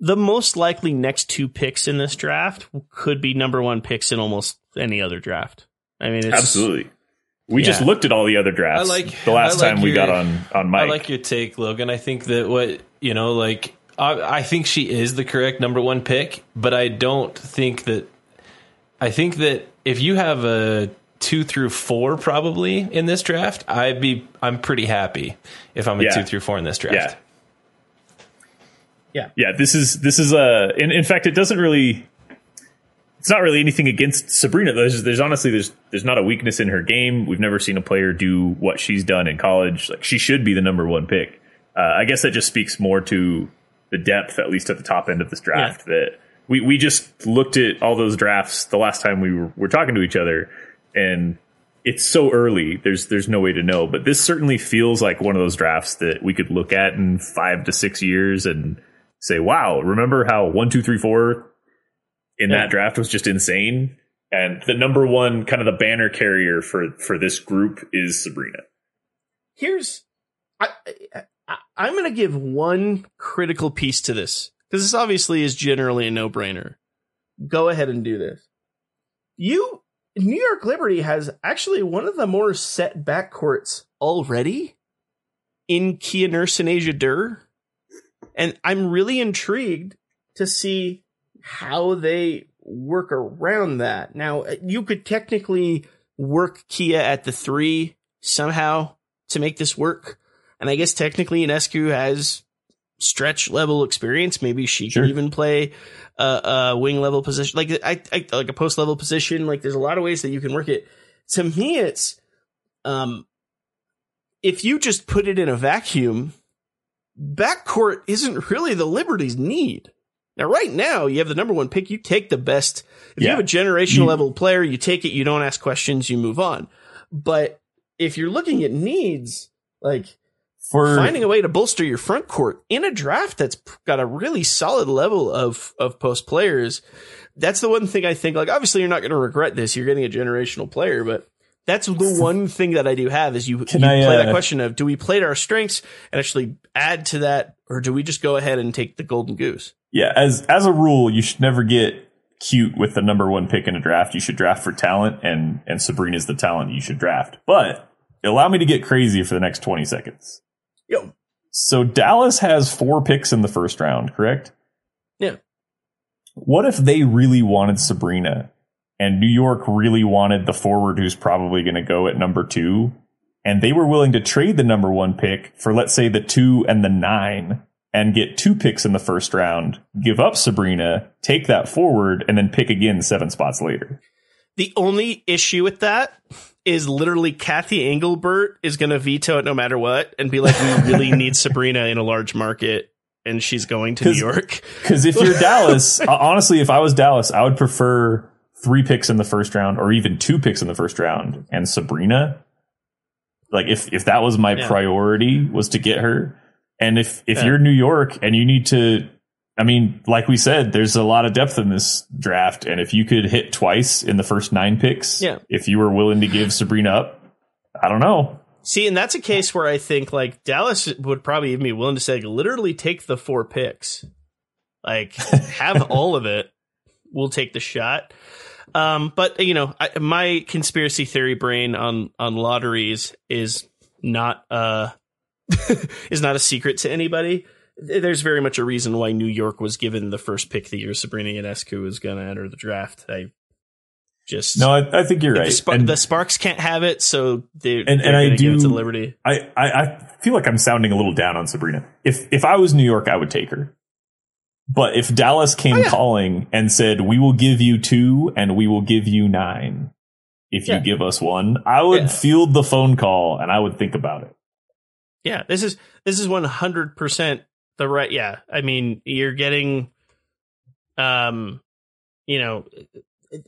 the most likely next two picks in this draft could be number one picks in almost any other draft. I mean, it's, Absolutely. We just looked at all the other drafts. I like- the last I like time we got on on mic. I like your take, Logan. I think that what you know, like I, I think she is the correct number one pick, but I don't think that. I think that if you have a two through four probably in this draft, I'd be I'm pretty happy if I'm a Yeah. two through four in this draft. yeah. Yeah. Yeah, this is this is a in, in fact it doesn't really it's not really anything against Sabrina. There's there's honestly there's there's not a weakness in her game. We've never seen a player do what she's done in college. Like she should be the number one pick. Uh, I guess that just speaks more to the depth, at least at the top end of this draft. That we we just looked at all those drafts the last time we were, were talking to each other, and it's so early. There's there's no way to know. But this certainly feels like one of those drafts that we could look at in five to six years and say, "Wow, remember how one, two, three, four in Yeah. that draft was just insane." And the number one kind of the banner carrier for for this group is Sabrina. here's I, I I'm going to give one critical piece to this because this obviously is generally a no brainer. Go ahead and do this. You New York Liberty has actually one of the more set back courts already in Kia Nurse and Asia Durr. And I'm really intrigued to see how they work around that. Now, uh, you could technically work Kia at the three somehow to make this work. And I guess technically Ionescu has stretch level experience. Maybe she Sure. can even play a, a wing level position, like I, I like a post level position. Like there's a lot of ways that you can work it. To me, it's um, if you just put it in a vacuum, backcourt isn't really the Liberty's need. Now, right now, you have the number one pick. You take the best. If you have a generational level player, you take it. You don't ask questions. You move on. But if you're looking at needs, like For finding a way to bolster your front court in a draft that's got a really solid level of of post players, that's the one thing I think. Like, obviously, you're not going to regret this. You're getting a generational player, but that's the one thing that I do have is you, you I, play that uh, question of do we play to our strengths and actually add to that, or do we just go ahead and take the golden goose? yeah, as as a rule, you should never get cute with the number one pick in a draft. You should draft for talent, and and Sabrina's the talent you should draft. But allow me to get crazy for the next twenty seconds. Yo, So Dallas has four picks in the first round, correct? Yeah. What if they really wanted Sabrina and New York really wanted the forward who's probably going to go at number two and they were willing to trade the number one pick for, let's say, the two and the nine and get two picks in the first round, give up Sabrina, take that forward, and then pick again seven spots later? The only issue with that is literally Kathy Engelbert is going to veto it no matter what and be like, we really need Sabrina in a large market. And she's going to New York. Because if you're Dallas, uh, honestly, if I was Dallas, I would prefer three picks in the first round or even two picks in the first round and Sabrina. Like if if that was my Yeah. priority was to get her, and if if Yeah. you're New York and you need to, I mean, like we said, there's a lot of depth in this draft, and if you could hit twice in the first nine picks, Yeah. if you were willing to give Sabrina up, I don't know. See, and that's a case where I think like Dallas would probably even be willing to say, like, literally take the four picks, like have all of it. We'll take the shot. Um, but you know, I, my conspiracy theory brain on on lotteries is not uh is not a secret to anybody. There's very much a reason why New York was given the first pick the year Sabrina Ionescu was going to enter the draft. I just No, I, I think you're the, right. Sp- And- the Sparks can't have it, so they And- and I gonna give it do- to Liberty. I, I, I feel like I'm sounding a little down on Sabrina. If if I was New York, I would take her. But if Dallas came Oh, yeah. calling and said, "We will give you two and we will give you nine if you give us one," I would Yeah. field the phone call and I would think about it. Yeah, this is this is one hundred percent the right. Yeah, I mean, you're getting, um, you know,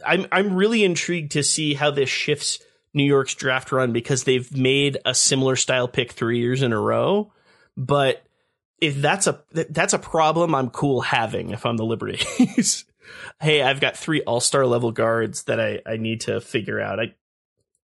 I'm I'm really intrigued to see how this shifts New York's draft run because they've made a similar style pick three years in a row, but if that's a that's a problem, I'm cool having if I'm the Liberties. hey, I've got three All Star level guards that I I need to figure out. I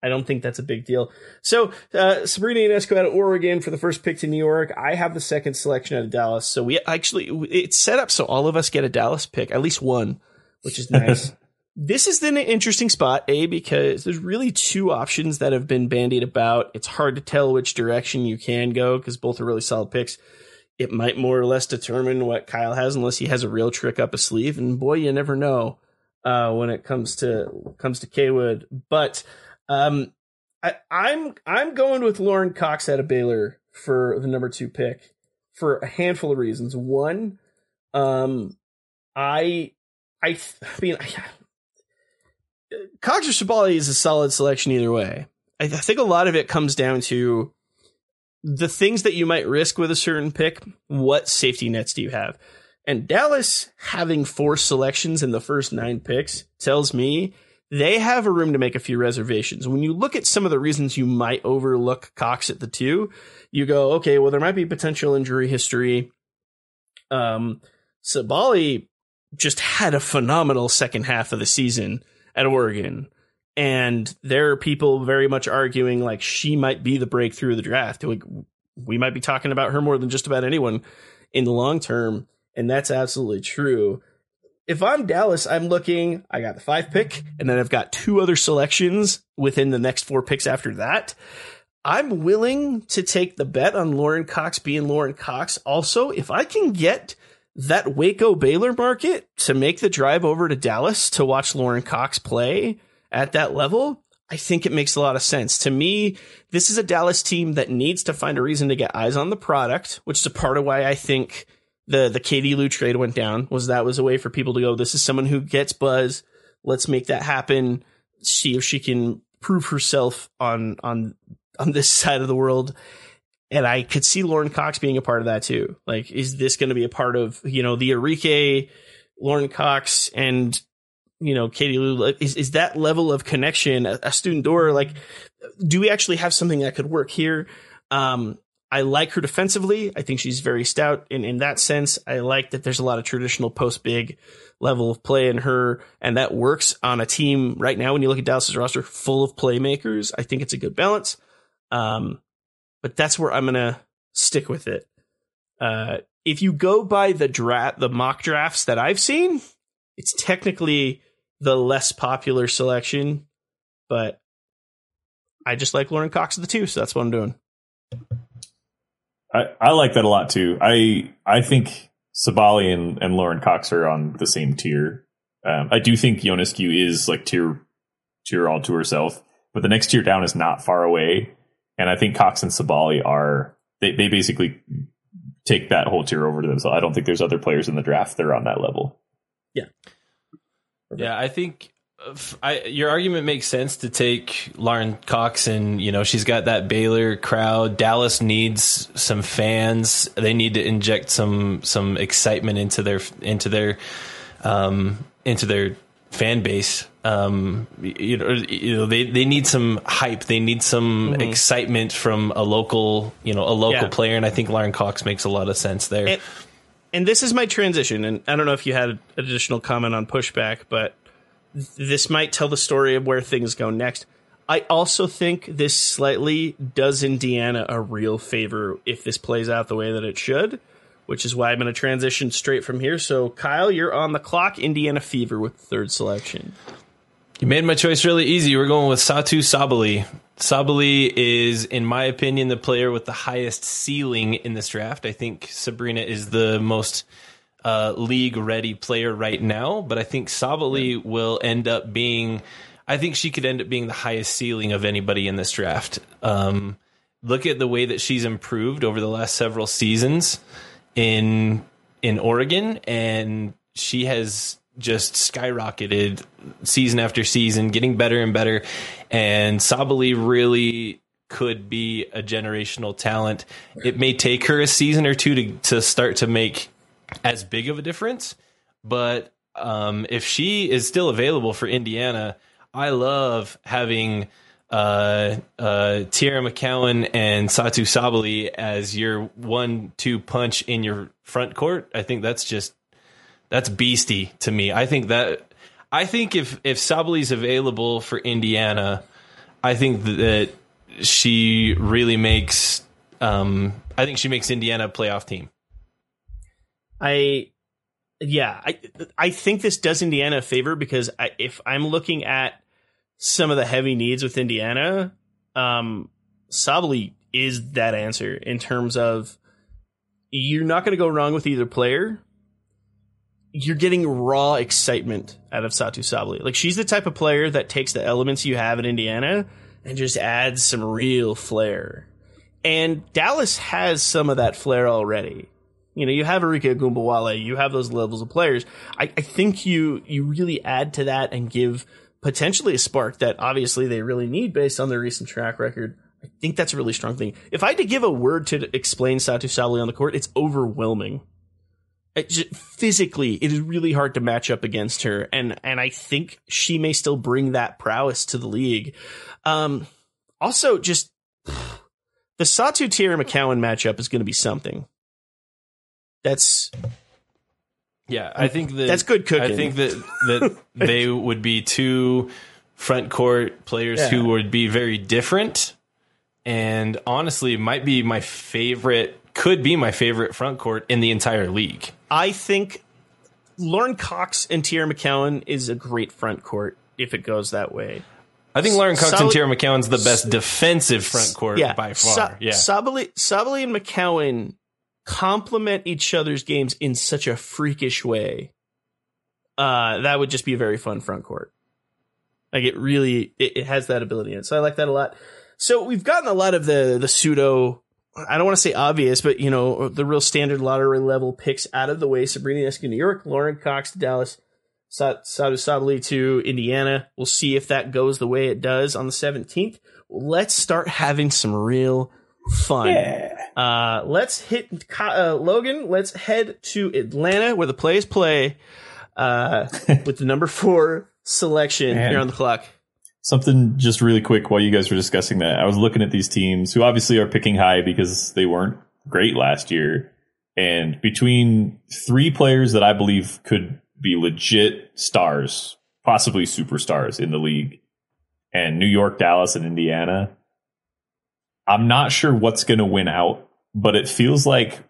I don't think that's a big deal. So uh, Sabrina Ionescu out of Oregon for the first pick to New York. I have the second selection out of Dallas. So we actually it's set up so all of us get a Dallas pick, at least one, which is nice. this is then an interesting spot, a because there's really two options that have been bandied about. It's hard to tell which direction you can go because both are really solid picks. It might more or less determine what Kyle has, unless he has a real trick up his sleeve. And boy, you never know uh, when it comes to comes to Kaywood. But um, I, I'm I'm going with Lauren Cox out of Baylor for the number two pick for a handful of reasons. One, um, I I, I mean, I, Cox or Sabally is a solid selection either way. I, I think a lot of it comes down to the things that you might risk with a certain pick. What safety nets do you have? And Dallas having four selections in the first nine picks tells me they have a room to make a few reservations. When you look at some of the reasons you might overlook Cox at the two, you go, okay, well, there might be potential injury history. Um, Sabally just had a phenomenal second half of the season at Oregon. And there are people very much arguing like she might be the breakthrough of the draft. Like, we might be talking about her more than just about anyone in the long term. And that's absolutely true if I'm Dallas, I'm looking, I got the five pick, and then I've got two other selections within the next four picks after that. I'm willing to take the bet on Lauren Cox being Lauren Cox. Also, if I can get that Waco Baylor market to make the drive over to Dallas to watch Lauren Cox play at that level, I think it makes a lot of sense. To me, this is a Dallas team that needs to find a reason to get eyes on the product, which is a part of why I think the the Katie Lou trade went down was that was a way for people to go, this is someone who gets buzz. Let's make that happen. See if she can prove herself on on on this side of the world. And I could see Lauren Cox being a part of that too. Like, is this going to be a part of you know the Arike, Lauren Cox, and you know, Katie Lou, is, is that level of connection a, a student door? Like, do we actually have something that could work here? Um, I like her defensively. I think she's very stout in, in that sense. I like that there's a lot of traditional post big level of play in her, and that works on a team right now. When you look at Dallas's roster full of playmakers, I think it's a good balance. Um, but that's where I'm gonna stick with it. Uh, if you go by the draft, the mock drafts that I've seen, it's technically the less popular selection, but I just like Lauren Cox of the two, so that's what I'm doing. I, I like that a lot too. I I think Sabally and, and Lauren Cox are on the same tier. Um, I do think Ionescu is like tier tier all to herself, but the next tier down is not far away. And I think Cox and Sabally are they, they basically take that whole tier over to them. So I don't think there's other players in the draft that are on that level. Yeah. Yeah, I think f- I, your argument makes sense to take Lauren Cox and you know she's got that Baylor crowd. Dallas needs some fans. They need to inject some some excitement into their into their um, into their fan base. Um, you know, you know they, they need some hype. They need some excitement from a local you know a local Yeah. player, and I think Lauren Cox makes a lot of sense there. And, and this is my transition, and I don't know if you had additional comment on pushback, but this might tell the story of where things go next. I also think this slightly does Indiana a real favor if this plays out the way that it should, which is why I'm going to transition straight from here. So, Kyle, you're on the clock. Indiana Fever with third selection. You made my choice really easy. We're going with Satou Sabally. Sabally is, in my opinion, the player with the highest ceiling in this draft. I think Sabrina is the most uh, league ready player right now, but I think Sabally will end up being. I think she could end up being the highest ceiling of anybody in this draft. Um, look at the way that she's improved over the last several seasons in in Oregon, and she has just skyrocketed season after season, getting better and better. And Sabally really could be a generational talent. It may take her a season or two to to start to make as big of a difference, but um, if she is still available for Indiana, I love having uh, uh, Teaira McCowan and Satou Sabally as your one-two punch in your front court. I think that's just that's beastie to me. I think that I think if if Sabally's available for Indiana, I think that she really makes. Um, I think she makes Indiana a playoff team. I yeah, I I think this does Indiana a favor because I, if I'm looking at some of the heavy needs with Indiana, um, is that answer in terms of you're not going to go wrong with either player. You're getting raw excitement out of Satou Sabally. Like she's the type of player that takes the elements you have in Indiana and just adds some real flair. And Dallas has some of that flair already. You know, you have Arike Ogunbowale, you have those levels of players. I, I think you you really add to that and give potentially a spark that obviously they really need based on their recent track record. I think that's a really strong thing. If I had to give a word to explain Satou Sabally on the court, it's overwhelming. It ju- physically, it is really hard to match up against her, and and I think she may still bring that prowess to the league. Um, also, just the Satou Teaira McCowan matchup is going to be something. That's Yeah, I think that That's good cooking. I think that that they would be two front court players Yeah. who would be very different, and honestly, might be my favorite. Could be my favorite front court in the entire league. I think Lauren Cox and Teaira McCowan is a great front court if it goes that way. I think Lauren Cox and Solid- Teaira McCowan's the best defensive front court yeah, by far. Sa- yeah, Sabally, Sabally and McCowan complement each other's games in such a freakish way. Uh, that would just be a very fun front court. Like it really, it, it has that ability in it. So I like that a lot. So we've gotten a lot of the the pseudo. I don't want to say obvious, but you know the real standard lottery level picks out of the way. Sabrina Eskew, New York, Lauren Cox to Dallas, Sa- Satou Sabally to Indiana. We'll see if that goes the way it does on the 17th. Let's start having some real fun. Uh, let's hit uh, Logan. Let's head to Atlanta where the plays play. uh, with the number four selection. Man. You're on the clock. Something just really quick while you guys were discussing that. I was looking at these teams who obviously are picking high because they weren't great last year. And between three players that I believe could be legit stars, possibly superstars in the league, and New York, Dallas, and Indiana, I'm not sure what's going to win out, but it feels like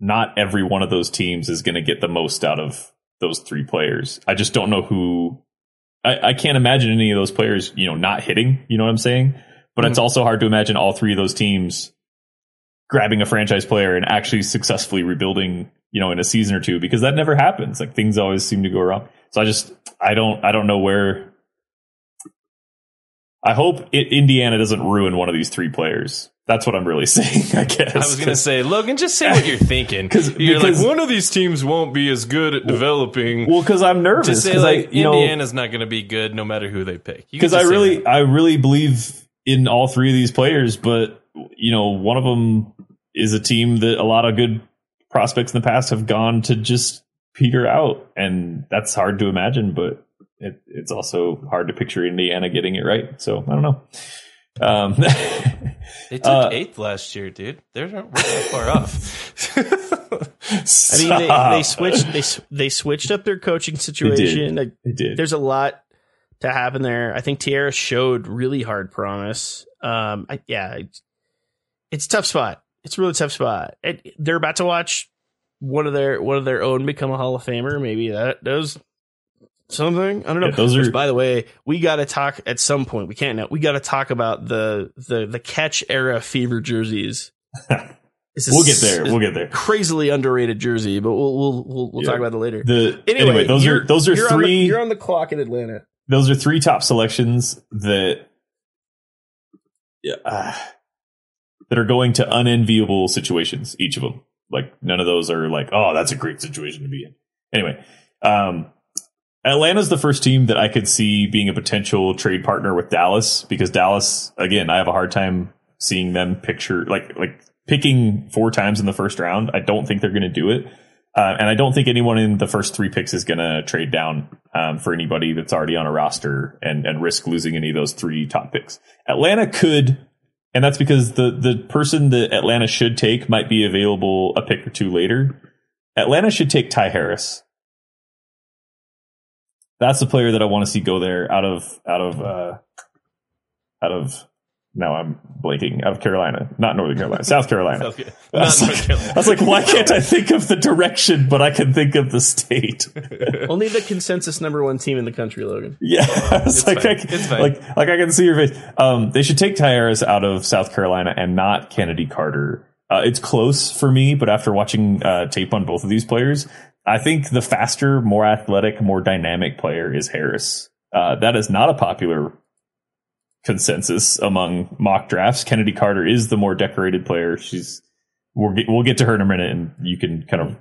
not every one of those teams is going to get the most out of those three players. I just don't know who. I, I can't imagine any of those players, you know, not hitting. You know what I'm saying? But it's mm-hmm. also hard to imagine all three of those teams grabbing a franchise player and actually successfully rebuilding, you know, in a season or two because that never happens. Like things always seem to go wrong. So I just, I don't, I don't know where. I hope it, Indiana doesn't ruin one of these three players. That's what I'm really saying. I guess. I was gonna say, Logan, just say what you're thinking. 'Cause- you're because- like one of these teams won't be as good at developing. well, because I'm nervous. just say like I, you know, Indiana's not going to be good no matter who they pick. Because I really, that. I really believe in all three of these players, but you know, one of them is a team that a lot of good prospects in the past have gone to just peter out, and that's hard to imagine. But it, it's also hard to picture Indiana getting it right. So I don't know. Um, they took uh, eighth last year, dude. They're not we're far off. I mean, they, they switched. They they switched up their coaching situation. I- They did. There's a lot to happen there. I think Teaira showed really hard promise. Um, I, yeah, it's, it's a tough spot. It's a really tough spot. It, they're about to watch one of their one of their own become a Hall of Famer. Maybe that does something. I don't know. Yeah, those Which, are- by the way, we got to talk at some point. We can't now. We got to talk about the the the catch era fever jerseys. This we'll get there. We'll get there. crazily underrated jersey, but we'll we'll we'll, we'll Yeah. talk about it later. The Anyway, anyway, those you're- those are you're on the- three. you're on the clock in Atlanta. those are three top selections that yeah, uh, that are going to unenviable situations each of them like none of those are like oh that's a great situation to be in anyway um atlanta's the first team that i could see being a potential trade partner with dallas because dallas again i have a hard time seeing them picture like like picking four times in the first round i don't think they're going to do it uh, and I don't think anyone in the first three picks is going to trade down um, for anybody that's already on a roster and, and risk losing any of those three top picks. Atlanta could, and that's because the the person that Atlanta should take might be available a pick or two later. Atlanta should take Ty Harris. That's the player that I want to see go there out of out of uh, out of. Now I'm blanking out of Carolina, not Northern Carolina, South Carolina. Okay. I was, North like, Carolina. I was like, why can't I think of the direction, but I can think of the state? Only the consensus number one team in the country, Logan. Yeah, I was like, fine. I, It's fine. like, like I can see your face. Um, they should take Ty out of South Carolina and not Kennedy Carter. Uh, it's close for me, but after watching uh, tape on both of these players, I think the faster, more athletic, more dynamic player is Harris. Uh, that is not a popular consensus among mock drafts. Kennedy Carter is the more decorated player. She's we'll get, we'll get to her in a minute, and you can kind of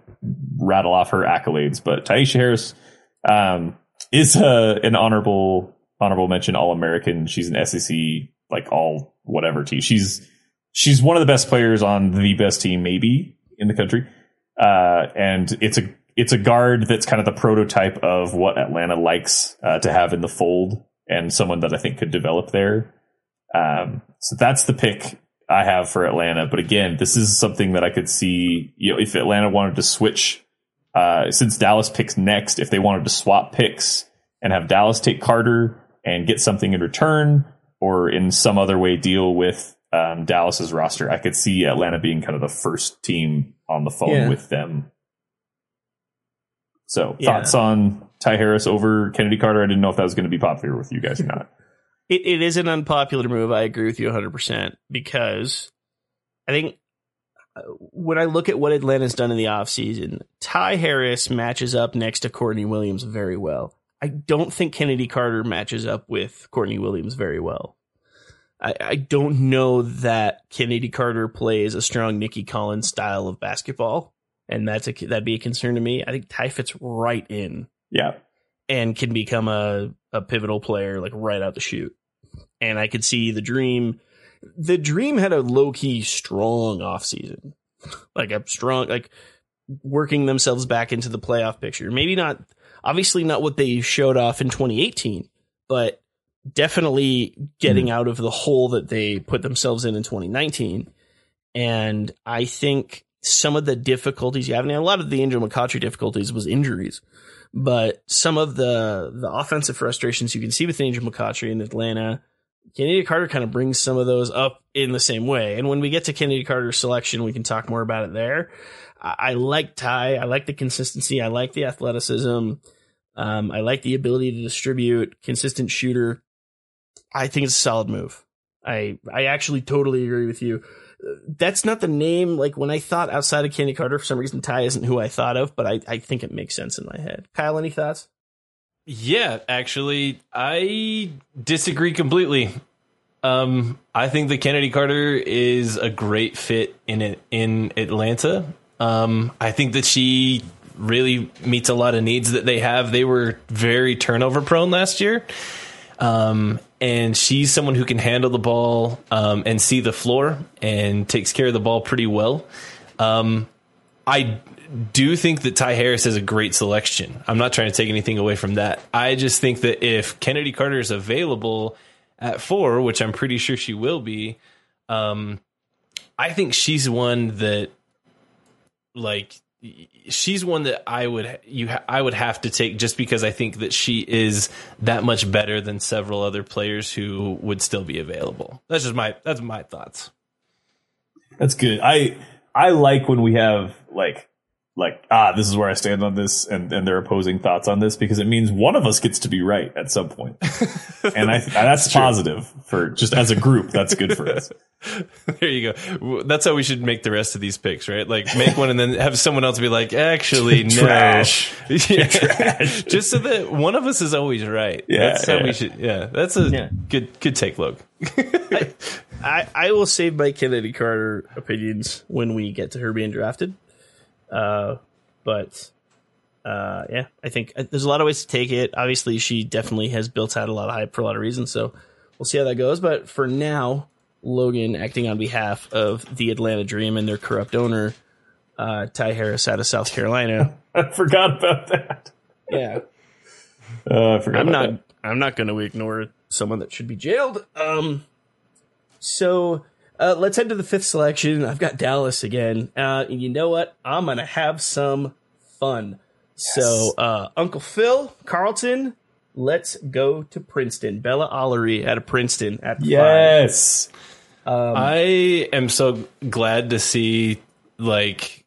rattle off her accolades. But Tyasha Harris um, is uh, an honorable honorable mention All American. She's an SEC like all whatever team. She's she's one of the best players on the best team maybe in the country, uh, and it's a it's a guard that's kind of the prototype of what Atlanta likes uh, to have in the fold, and someone that I think could develop there. Um, so that's the pick I have for Atlanta. But again, this is something that I could see. You know, if Atlanta wanted to switch, uh, since Dallas picks next, if they wanted to swap picks and have Dallas take Carter and get something in return, or in some other way deal with um, Dallas's roster, I could see Atlanta being kind of the first team on the phone Yeah. with them. So, Yeah. thoughts on Ty Harris over Kennedy Carter? I didn't know if that was going to be popular with you guys or not. It, it is an unpopular move. I agree with you 100% because I think uh, when I look at what Atlanta's done in the offseason, Ty Harris matches up next to Courtney Williams very well. I don't think Kennedy Carter matches up with Courtney Williams very well. I, I don't know that Kennedy Carter plays a strong Nicki Collen style of basketball, and that's a, that'd be a concern to me. I think Ty fits right in Yeah. and can become a, a pivotal player like right out the chute. And I could see the dream. The dream had a low key strong offseason, like a strong, like working themselves back into the playoff picture. Maybe not. Obviously, not what they showed off in 2018, but definitely getting hmm. out of the hole that they put themselves in in 2019. And I think some of the difficulties you have, and a lot of the Angel McCoughtry difficulties was injuries, but some of the the offensive frustrations you can see with Angel McCoughtry in Atlanta, Kennedy Carter kind of brings some of those up in the same way. And when we get to Kennedy Carter's selection, we can talk more about it there. I, I like Ty. I like the consistency. I like the athleticism. Um, I like the ability to distribute, consistent shooter. I think it's a solid move. I I actually totally agree with you. That's not the name. Like when I thought outside of Candy Carter, for some reason Ty isn't who I thought of, but I, I think it makes sense in my head. Kyle, any thoughts? Yeah, actually, I disagree completely. Um, I think that Kennedy Carter is a great fit in it in Atlanta. Um, I think that she really meets a lot of needs that they have. They were very turnover prone last year. Um, and she's someone who can handle the ball um, and see the floor and takes care of the ball pretty well. Um, I do think that Ty Harris is a great selection. I'm not trying to take anything away from that. I just think that if Kennedy Carter is available at four, which I'm pretty sure she will be, um, I think she's one that, like, she's one that I would you I would have to take just because I think that she is that much better than several other players who would still be available. That's just my that's my thoughts. That's good. I I like when we have like like ah this is where I stand on this and and their opposing thoughts on this because it means one of us gets to be right at some and I that's positive for just as a group that's good for us. There you go. That's how we should make the rest of these picks, right? Like make one and then have someone else be like, actually, no. Trash. Yeah. Trash. Just so that one of us is always right. Yeah, That's how yeah. we should. Yeah. That's a Yeah. good good take, Logan. I, I will save my Kennedy Carter opinions when we get to her being drafted. Uh, but uh, yeah, I think uh, there's a lot of ways to take it. Obviously, she definitely has built out a lot of hype for a lot of reasons. So we'll see how that goes. But for now, Logan acting on behalf of the Atlanta Dream and their corrupt owner, uh, Ty Harris out of South Carolina. I forgot about that. yeah, Uh, I forgot I'm about not. I'm not going to ignore someone that should be jailed. Um, so uh, let's head to the fifth selection. I've got Dallas again. Uh, and you know what? I'm going to have some fun. So uh, Uncle Phil Carlton, let's go to Princeton. Bella Alarie out of Princeton at five. Yes. I am so glad to see like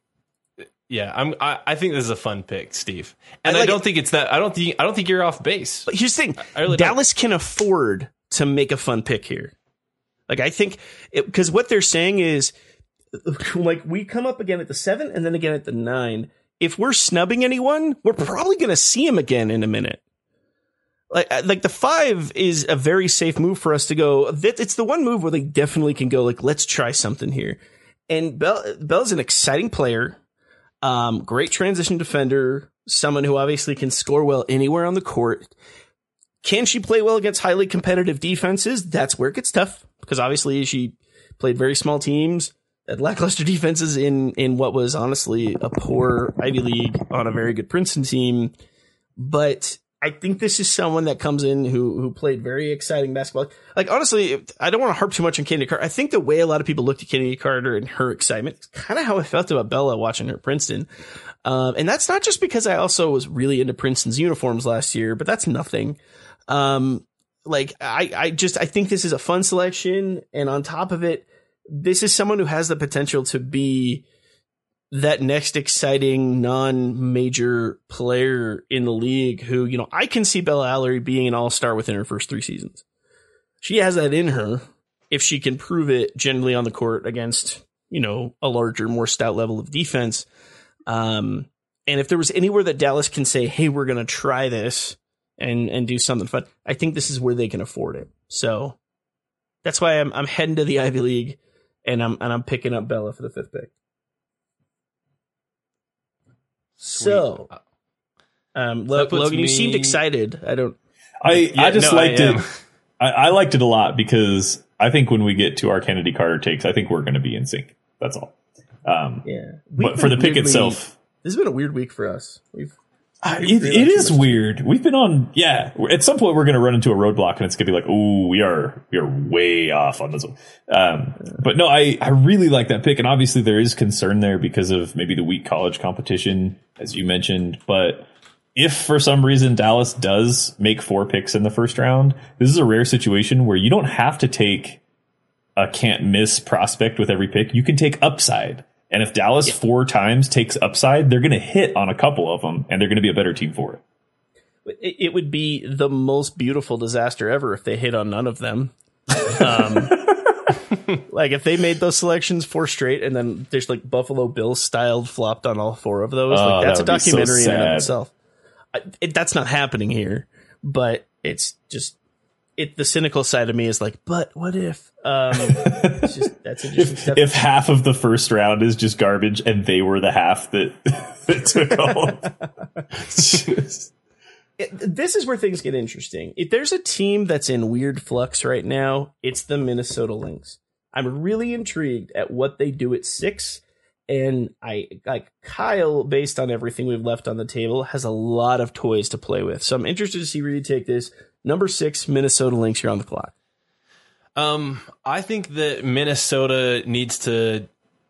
yeah, I'm I, I think this is a fun pick, Steve. And I I, don't it. think it's that I don't think I don't think you're off base. But here's the thing: really don't. Dallas can afford to make a fun pick here. Like I think because what they're saying is, like we come up again at the seven and then again at the nine. If we're snubbing anyone, we're probably going to see him again in a minute. Like uh, like the five is a very safe move for us to go. It's the one move where they definitely can go like let's try something here. And Bell Bell's an exciting player. Um, great transition defender, someone who obviously can score well anywhere on the court. Can she play well against highly competitive defenses? That's where it gets tough because obviously she played very small teams, had lackluster defenses in in what was honestly a poor Ivy League on a very good Princeton team. But I think this is someone that comes in who who played very exciting basketball. Like honestly, I don't want to harp too much on Kennedy Carter. I think the way a lot of people looked at Kennedy Carter and her excitement is kind of how I felt about Bella watching her at Princeton. Um, and that's not just because I also was really into Princeton's uniforms last year, but that's nothing. Um, like I, I just I think this is a fun selection, and on top of it, this is someone who has the potential to be that next exciting non-major player in the league who, you know, I can see Bella Alarie being an all-star within her first three seasons. She has that in her if she can prove it generally on the court against, you know, a larger, more stout level of defense. Um, and if there was anywhere that Dallas can say, "Hey, we're going to try this and and do something fun," I think this is where they can afford it. So that's why I'm I'm heading to the Ivy League, and I'm and I'm picking up Bella for the fifth pick. So, um, that Lo- puts Logan, you seemed excited. I don't. I, I just no, liked am. it. I, I liked it a lot because I think when we get to our Kennedy Carter takes, I think we're going to be in sync. That's all. Um, Yeah, but for the pick itself, this has been a weird week for us. We've I- it, it is weird. We've been on, yeah. At some point, we're going to run into a roadblock, and it's going to be like, "Oh, we are we are way off on this one." Um, but no, I I really like that pick, and obviously there is concern there because of maybe the weak college competition, as you mentioned. But if for some reason Dallas does make four picks in the first round, this is a rare situation where you don't have to take a can't miss prospect with every pick. You can take upside. And if Dallas four times takes upside, they're going to hit on a couple of them and they're going to be a better team for it. It, would be the most beautiful disaster ever if they hit on none of them. Um, like if they made those selections four straight and then there's like Buffalo Bills styled flopped on all four of those, Oh, like that's a that would be so documentary in and of itself. I, it, that's not happening here, but it's just it. The cynical side of me is like, but what if? Um, it's just that's interesting If, stuff. if half of the first round is just garbage and they were the half that, that took all. It- this is where things get interesting. If there's a team that's in weird flux right now, it's the Minnesota Lynx. I'm really intrigued at what they do at six. And I like Kyle, based on everything we've left on the table, has a lot of toys to play with. So I'm interested to see where you take this. Number six, Minnesota Lynx, you're on the clock. Um, I think that Minnesota needs to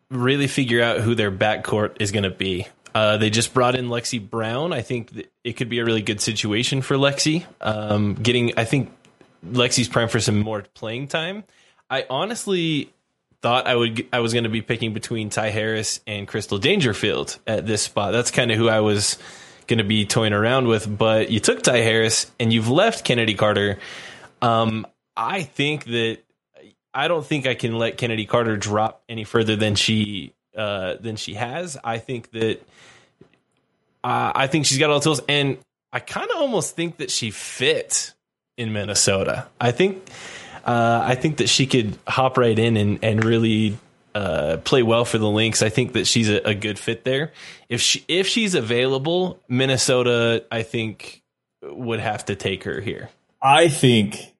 really figure out who their backcourt is going to be. Uh, they just brought in Lexie Brown. I think it could be a really good situation for Lexie. Um, getting, I think Lexie's prime for some more playing time. I honestly thought I would, I was going to be picking between Ty Harris and Crystal Dangerfield at this spot. That's kind of who I was going to be toying around with. But you took Ty Harris and you've left Kennedy Carter. Um, I think that I don't think I can let Kennedy Carter drop any further than she uh, than she has. I think that uh, I think she's got all the tools, and I kind of almost think that she fit in Minnesota. I think uh, I think that she could hop right in and and really. Uh, play well for the Lynx. I think that she's a, a good fit there. If she if she's available, Minnesota, I think would have to take her here. I think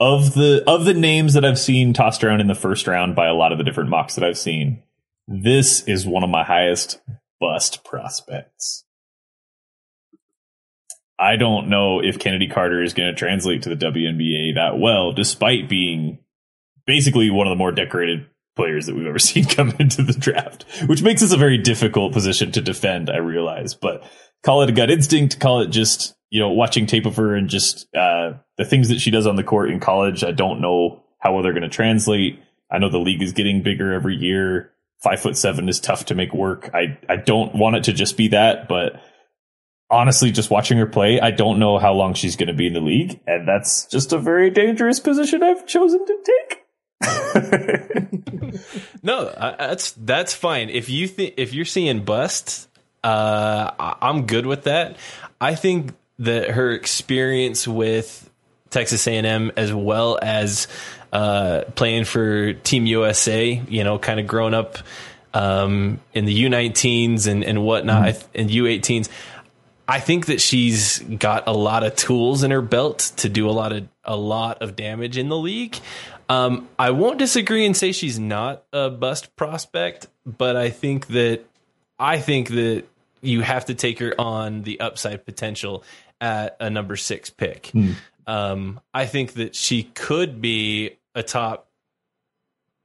of the of the names that I've seen tossed around in the first round by a lot of the different mocks that I've seen, this is one of my highest bust prospects. I don't know if Kennedy Carter is going to translate to the WNBA that well, despite being basically one of the more decorated players that we've ever seen come into the draft, which makes this a very difficult position to defend, I realize. But call it a gut instinct, call it just, you know, watching tape of her and just uh, the things that she does on the court in college. I don't know how well they're going to translate. I know the league is getting bigger every year. Five foot seven is tough to make work. I, I don't want it to just be that, but honestly, just watching her play, I don't know how long she's going to be in the league. And that's just a very dangerous position I've chosen to take. No, that's that's fine. If you think if you're seeing busts, uh, I- I'm good with that. I think that her experience with Texas A&M as well as uh, playing for Team USA, you know, kind of growing up um, in the U19s and and whatnot, and U18s. I think that she's got a lot of tools in her belt to do a lot of a lot of damage in the league. Um, I won't disagree and say she's not a bust prospect, but I think that I think that you have to take her on the upside potential at a number six pick. Um, I think that she could be a top.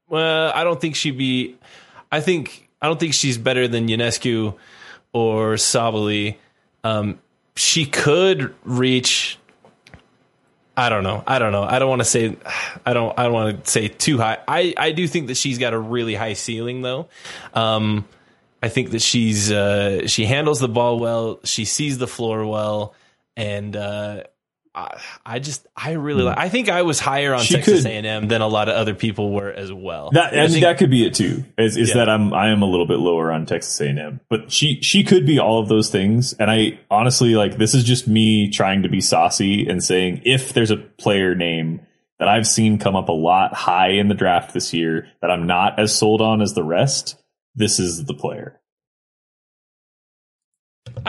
Well, I don't think she'd be. I think I don't think she's better than Ionescu or Sabally. Um, she could reach. I don't know. I don't know. I don't want to say. I don't. I don't want to say too high. I I do think that she's got a really high ceiling though. Um, I think that she's uh, she handles the ball well. She sees the floor well, and uh, I, I just I really hmm. like. I think I was higher on She Texas A and M than a lot of other people were as well. That I and think- that could be it too. Is, is Yeah. that I'm I am a little bit lower on Texas A&M, but she she could be all of those things. And I honestly like this is just me trying to be saucy and saying if there's a player name that I've seen come up a lot high in the draft this year that I'm not as sold on as the rest, this is the player.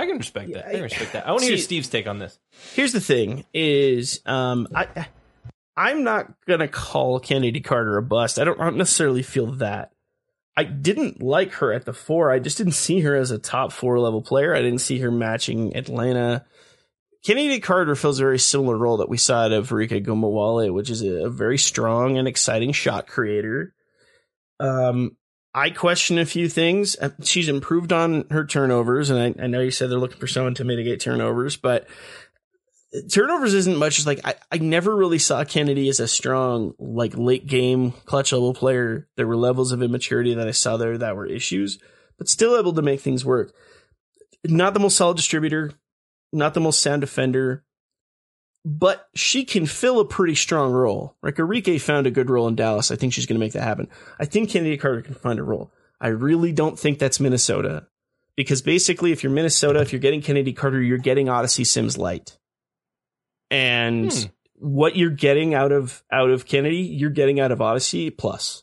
I can respect that. I can respect that. I want to hear Steve's take on this. Here's the thing: is um, I I'm not gonna call Kennedy Carter a bust. I don't, I don't necessarily feel that. I didn't like her at the four. I just didn't see her as a top four level player. I didn't see her matching Atlanta. Kennedy Carter fills a very similar role that we saw out of Arike Ogunbowale, which is a, a very strong and exciting shot creator. Um, I question a few things. Uh, She's improved on her turnovers, and I, I know you said they're looking for someone to mitigate turnovers, but turnovers isn't much. It's like I, I never really saw Kennedy as a strong, like late game clutch level player. There were levels of immaturity that I saw there that were issues, but still able to make things work. Not the most solid distributor, not the most sound defender, but she can fill a pretty strong role. Like Arike found a good role in Dallas. I think she's going to make that happen. I think Kennedy Carter can find a role. I really don't think that's Minnesota because basically, if you're Minnesota, if you're getting Kennedy Carter, you're getting Odyssey Sims light and Hmm. what you're getting out of out of Kennedy, you're getting out of Odyssey plus.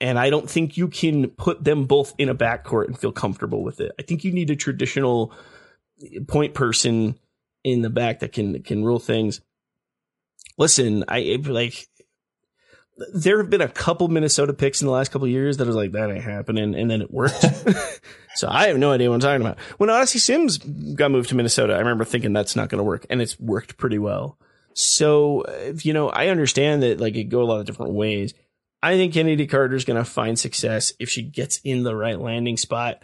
And I don't think you can put them both in a backcourt and feel comfortable with it. I think you need a traditional point person in the back that can can rule things. Listen, I like there have been a couple Minnesota picks in the last couple of years that was like that ain't happening, and then it worked. so I have no idea what I'm talking about. When Odyssey Sims got moved to Minnesota, I remember thinking that's not going to work, and it's worked pretty well. So you know, I understand that like it go a lot of different ways. I think Kennedy Carter is going to find success if she gets in the right landing spot.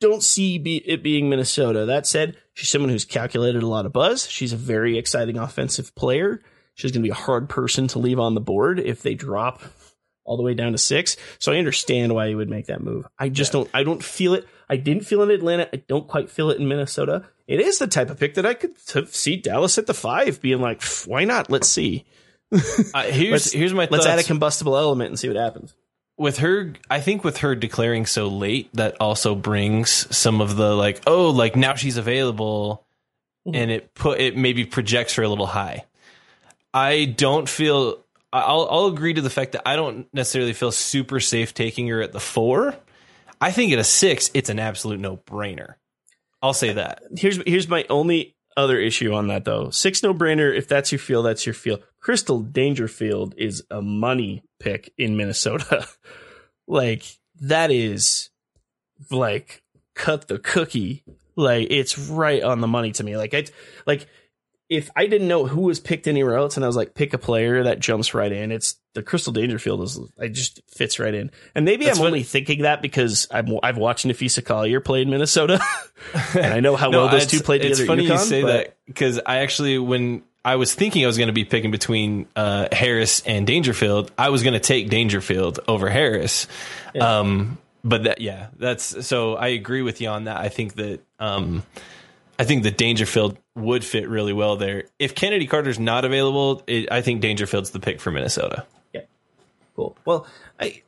Don't see be, it being Minnesota. That said, she's someone who's calculated a lot of buzz. She's a very exciting offensive player. She's going to be a hard person to leave on the board if they drop all the way down to six. So I understand why you would make that move. I just don't. I don't feel it. I didn't feel it in Atlanta. I don't quite feel it in Minnesota. It is the type of pick that I could t- see Dallas at the five, being like, why not? Let's see. Uh, here's Let's- here's my Let's thoughts. add a combustible element and see what happens. With her i think with her declaring so late that also brings some of the like oh like now she's available mm-hmm. and it put it maybe projects her a little high. I don't feel I'll, I'll agree to the fact that i don't necessarily feel super safe taking her at the four. I think at a six it's an absolute no-brainer. I'll say that. Here's here's my only other issue on that though. Six no brainer. If that's your feel, that's your feel. Crystal Dangerfield is a money pick in Minnesota. like that is like cut the cookie. Like it's right on the money to me. Like I like if I didn't know who was picked anywhere else and I was like pick a player that jumps right in, it's the Crystal Dangerfield is I just fits right in. And maybe That's I'm what- only thinking that because I'm I've watched Napheesa Collier play in Minnesota. and I know how well those two played together. It's funny UConn, you say but- that because I actually, when I was thinking I was going to be picking between uh, Harris and Dangerfield, I was going to take Dangerfield over Harris. Um, but that, yeah, that's so. I agree with you on that. I think that um, I think that Dangerfield would fit really well there. If Kennedy Carter's not available, it, I think Dangerfield's the pick for Minnesota. Well, I,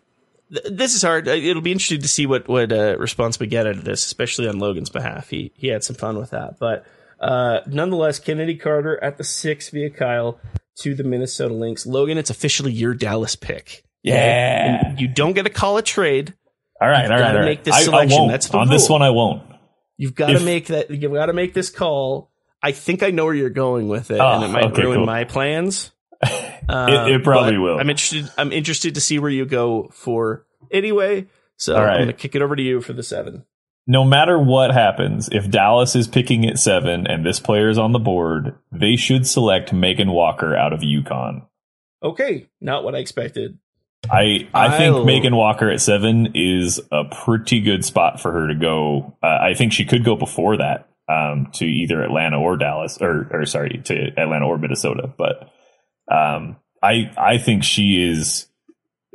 th- this is hard. It'll be interesting to see what what uh, response we get out of this, especially on Logan's behalf. He he had some fun with that, but uh, nonetheless, Kennedy Carter at the six via Kyle to the Minnesota Lynx. Logan, it's officially your Dallas pick. Yeah. And you don't get to call a trade. All right, You've all right, gotta all right. make this I, I selection. won't. That's the On this one, I won't. You've got to make that. You've got to make this call. I think I know where you're going with it, Oh, and it might okay, ruin cool. my plans. It- it probably will. I'm interested. I'm interested to see where you go for anyway. So right. I'm going to kick it over to you for the seven. no matter what happens, if Dallas is picking at seven and this player is on the board, they should select Megan Walker out of UConn. Okay, not what I expected. I I think I'll- Megan Walker at seven is a pretty good spot for her to go. Uh, I think she could go before that um, to either Atlanta or Dallas, or or sorry, to Atlanta or Minnesota. But um, I I think she is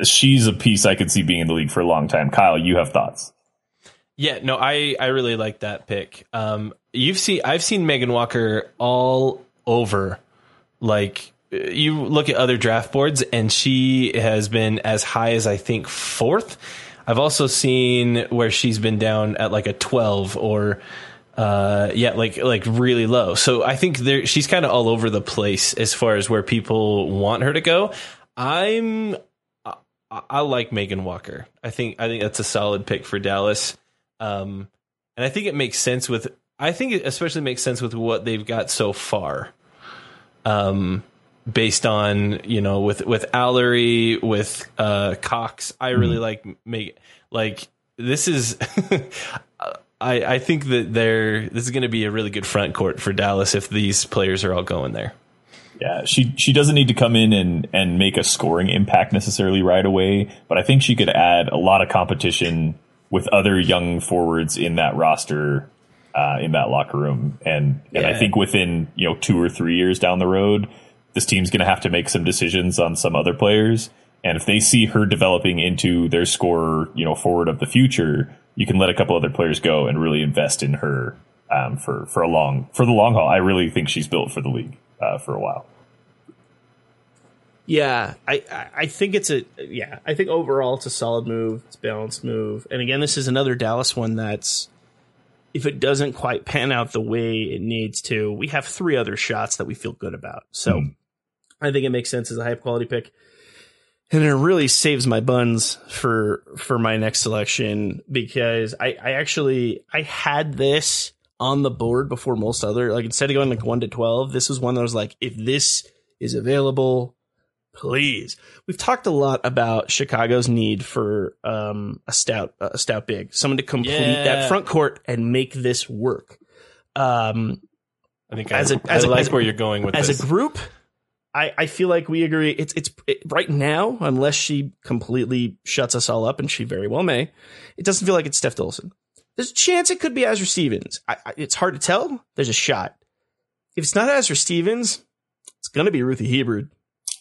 she's a piece I could see being in the league for a long time. Kyle, you have thoughts? Yeah, no, I I really like that pick. Um, you've seen I've seen Megan Walker all over. Like you look at other draft boards, and she has been as high as I think fourth. I've also seen where she's been down at like a twelve or. Uh, yeah, like like really low. So I think there she's kind of all over the place as far as where people want her to go. I'm I, I like Megan Walker. I think I think that's a solid pick for Dallas. Um, and I think it makes sense with. I think it especially makes sense with what they've got so far. Um, based on you know with with Alarie with uh, Cox. I really like make like this is. I, I think that they're this is going to be a really good front court for Dallas if these players are all going there. Yeah, she she doesn't need to come in and and make a scoring impact necessarily right away, but I think she could add a lot of competition with other young forwards in that roster, uh, in that locker room, and and I think within you know two or three years down the road, this team's going to have to make some decisions on some other players, and if they see her developing into their scorer, you know, forward of the future, you can let a couple other players go and really invest in her um, for for a long for the long haul. I really think she's built for the league uh, for a while. Yeah, I, I- I think it's a yeah. I think overall it's a solid move. It's a balanced move. And again, this is another Dallas one that's if it doesn't quite pan out the way it needs to, we have three other shots that we feel good about. So I think it makes sense as a high quality pick. And it really saves my buns for for my next selection because I, I actually I had this on the board before most other like instead of going like one to twelve, this was one that was like, if this is available, please. We've talked a lot about Chicago's need for um, a stout, a stout big, someone to complete Yeah. that front court and make this work. Um, I think As I, a- as I a- like as a- where you're going with as this. a group, I, I feel like we agree. It's it's it, right now, unless she completely shuts us all up, and she very well may. It doesn't feel like it's Steph Dolson. There's a chance it could be Azurá Stevens. I, I, it's hard to tell. There's a shot. If it's not Azurá Stevens, it's going to be Ruthy Hebard.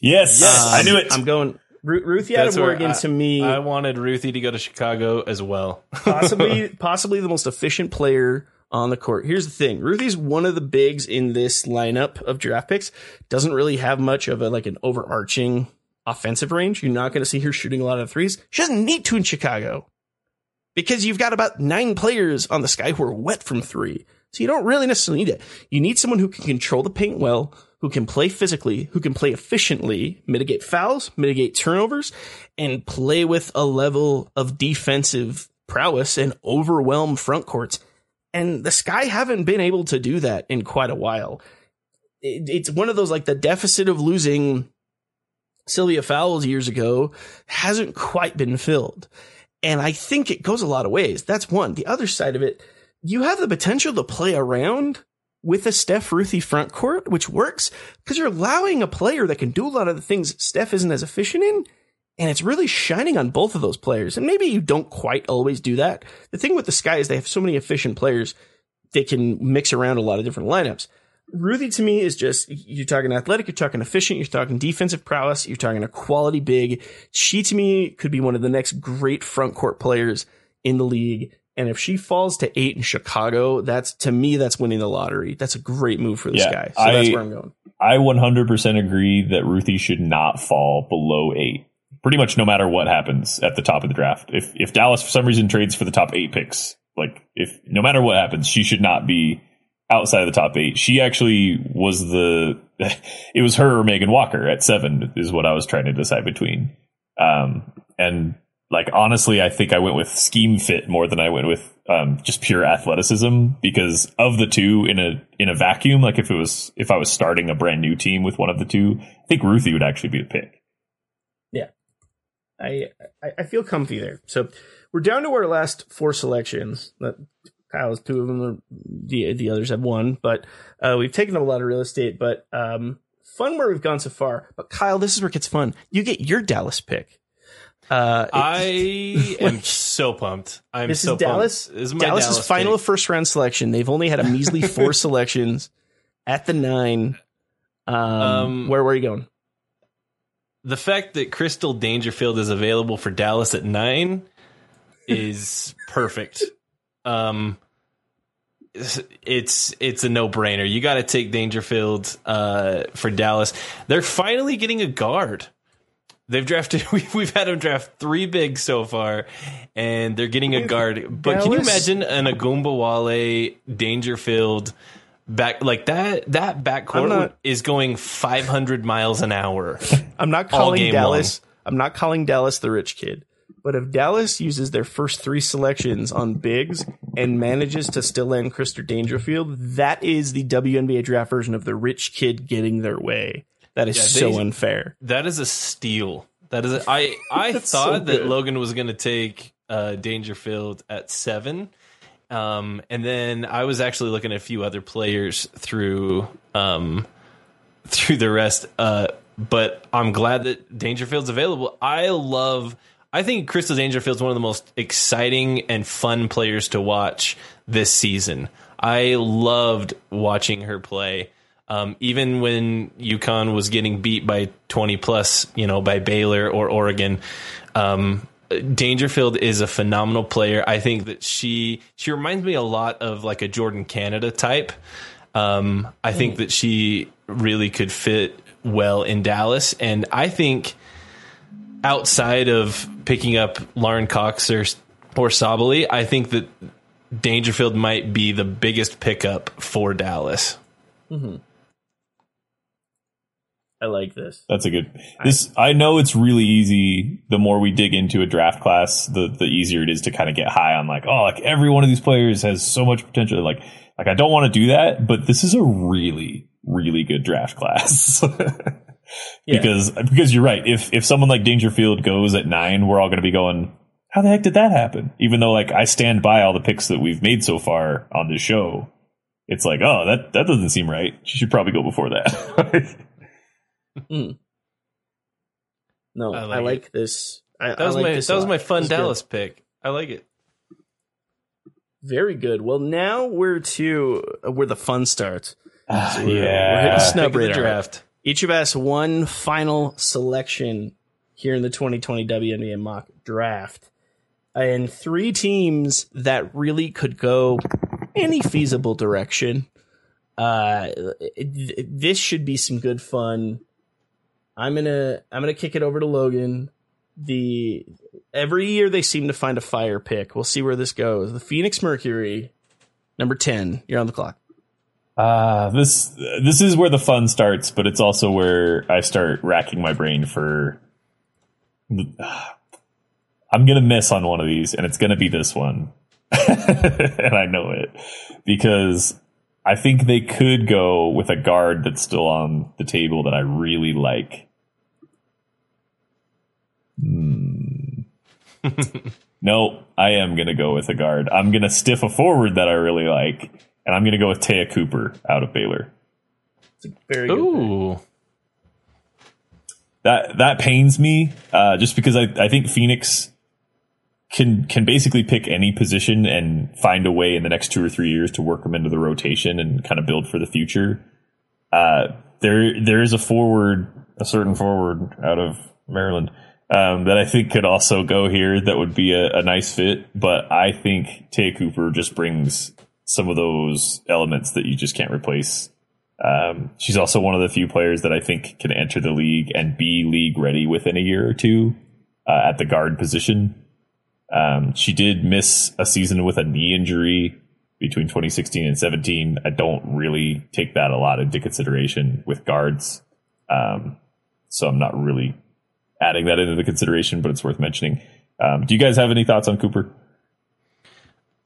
Yes, Um, I knew it. I'm going Ru- Ruthy out That's of Oregon. I- to me, I wanted Ruthy to go to Chicago as well. possibly possibly the most efficient player on the court. Here's the thing. Ruthy's one of the bigs in this lineup of draft picks. Doesn't really have much of a like an overarching offensive range. You're not going to see her shooting a lot of threes. She doesn't need to in Chicago. Because you've got about nine players on the sky who are wet from three. So you don't really necessarily need it. You need someone who can control the paint well, who can play physically, who can play efficiently, mitigate fouls, mitigate turnovers, and play with a level of defensive prowess and overwhelm front courts. And the Sky haven't been able to do that in quite a while. It, it's one of those like the deficit of losing Sylvia Fowles years ago hasn't quite been filled. And I think it goes a lot of ways. That's one. The other side of it, you have the potential to play around with a Steph Ruthy front court, which works because you're allowing a player that can do a lot of the things Steph isn't as efficient in. And it's really shining on both of those players. And maybe you don't quite always do that. The thing with the Sky is they have so many efficient players, they can mix around a lot of different lineups. Ruthy to me is just you're talking athletic, you're talking efficient, you're talking defensive prowess, you're talking a quality big. She to me could be one of the next great front court players in the league. And if she falls to eight in Chicago, that's to me that's winning the lottery. That's a great move for this Yeah, guy. So that's I- where I'm going. I 100% agree that Ruthy should not fall below eight. Pretty much no matter what happens at the top of the draft. If if Dallas for some reason trades for the top eight picks, like if no matter what happens, she should not be outside of the top eight. She actually was the it was her or Megan Walker at seven is what I was trying to decide between. Um and like honestly, I think I went with scheme fit more than I went with um, just pure athleticism because of the two in a in a vacuum. Like if it was if I was starting a brand new team with one of the two, I think Ruthy would actually be the pick. I, I I feel comfy there. So we're down to our last four selections. Kyle's two of them. The the others have one, but uh, we've taken up a lot of real estate. But um, fun where we've gone so far. But Kyle, this is where it gets fun. You get your Dallas pick. Uh, I am so pumped. I'm this so is Dallas. Pumped. This is my Dallas's Dallas final pick. first round selection. They've only had a measly four selections at the nine. Um, Um, where were you going? The fact that Crystal Dangerfield is available for Dallas at nine is perfect. Um, it's it's a no brainer. You got to take Dangerfield uh, for Dallas. They're finally getting a guard. They've drafted. We've, we've had them draft three bigs so far, and they're getting a guard. But can you imagine an Ogunbowale Dangerfield back like that? That backcourt not- is going 500 miles an hour. I'm not calling Dallas. I'm not calling Dallas the rich kid. But if Dallas uses their first three selections on bigs and manages to still land Crystal Dangerfield, that is the WNBA draft version of the rich kid getting their way. That is Yeah, so they- unfair. That is a steal. That is. A, I I That's so thought that. Logan was going to take uh, Dangerfield at seven, um, and then I was actually looking at a few other players through um, through the rest. Uh, but I'm glad that Dangerfield's available. I love. I think Crystal Dangerfield's one of the most exciting and fun players to watch this season. I loved watching her play. Um, even when UConn was getting beat by 20 plus, you know, by Baylor or Oregon, um, Dangerfield is a phenomenal player. I think that she she reminds me a lot of like a Jordan Canada type. Um, I think that she really could fit well in Dallas, and I think outside of picking up Lauren Cox or or Sabally, I think that Dangerfield might be the biggest pickup for Dallas. I like this. That's a good. This I know it's really easy. The more we dig into a draft class, the the easier it is to kind of get high on like, oh, like every one of these players has so much potential. Like, like I don't want to do that, but this is a really, really good draft class. Because because you're right. If if someone like Dangerfield goes at nine, we're all going to be going, how the heck did that happen? Even though like I stand by all the picks that we've made so far on this show, it's like, oh, that that doesn't seem right. She should probably go before that. No, I I like like, this. I, That was I like my this that was my fun This is good. Dallas pick. I like it. Very good. Well, now we're to uh, where the fun starts. Ah, we're- we're hitting snub Pick the radar. draft. Each of us one final selection here in the 2020 WNBA mock draft, and three teams that really could go any feasible direction. Uh, th- this should be some good fun. I'm gonna I'm gonna kick it over to Logan. The every year they seem to find a fire pick. We'll see where this goes. The Phoenix Mercury, number ten. You're on the clock. Uh, this this is where the fun starts, but it's also where I start racking my brain for. I'm gonna miss on one of these, and it's gonna be this one, and I know it because I think they could go with a guard that's still on the table that I really like. Hmm. no, I am gonna go with a guard. I'm gonna stiff a forward that I really like, and I'm gonna go with Te'a Cooper out of Baylor. Very good. Ooh, that that pains me uh, just because I, I think Phoenix can can basically pick any position and find a way in the next two or three years to work them into the rotation and kind of build for the future. Uh, there there is a forward, a certain forward out of Maryland um, that I think could also go here. That would be a, a nice fit, but I think Te'a Cooper just brings some of those elements that you just can't replace um, she's also one of the few players that I think can enter the league and be league ready within a year or two uh, at the guard position. Um, she did miss a season with a knee injury between 2016 and 17. I don't really take that a lot into consideration with guards. Um, so I'm not really adding that into the consideration, but it's worth mentioning. Um, do you guys have any thoughts on Cooper?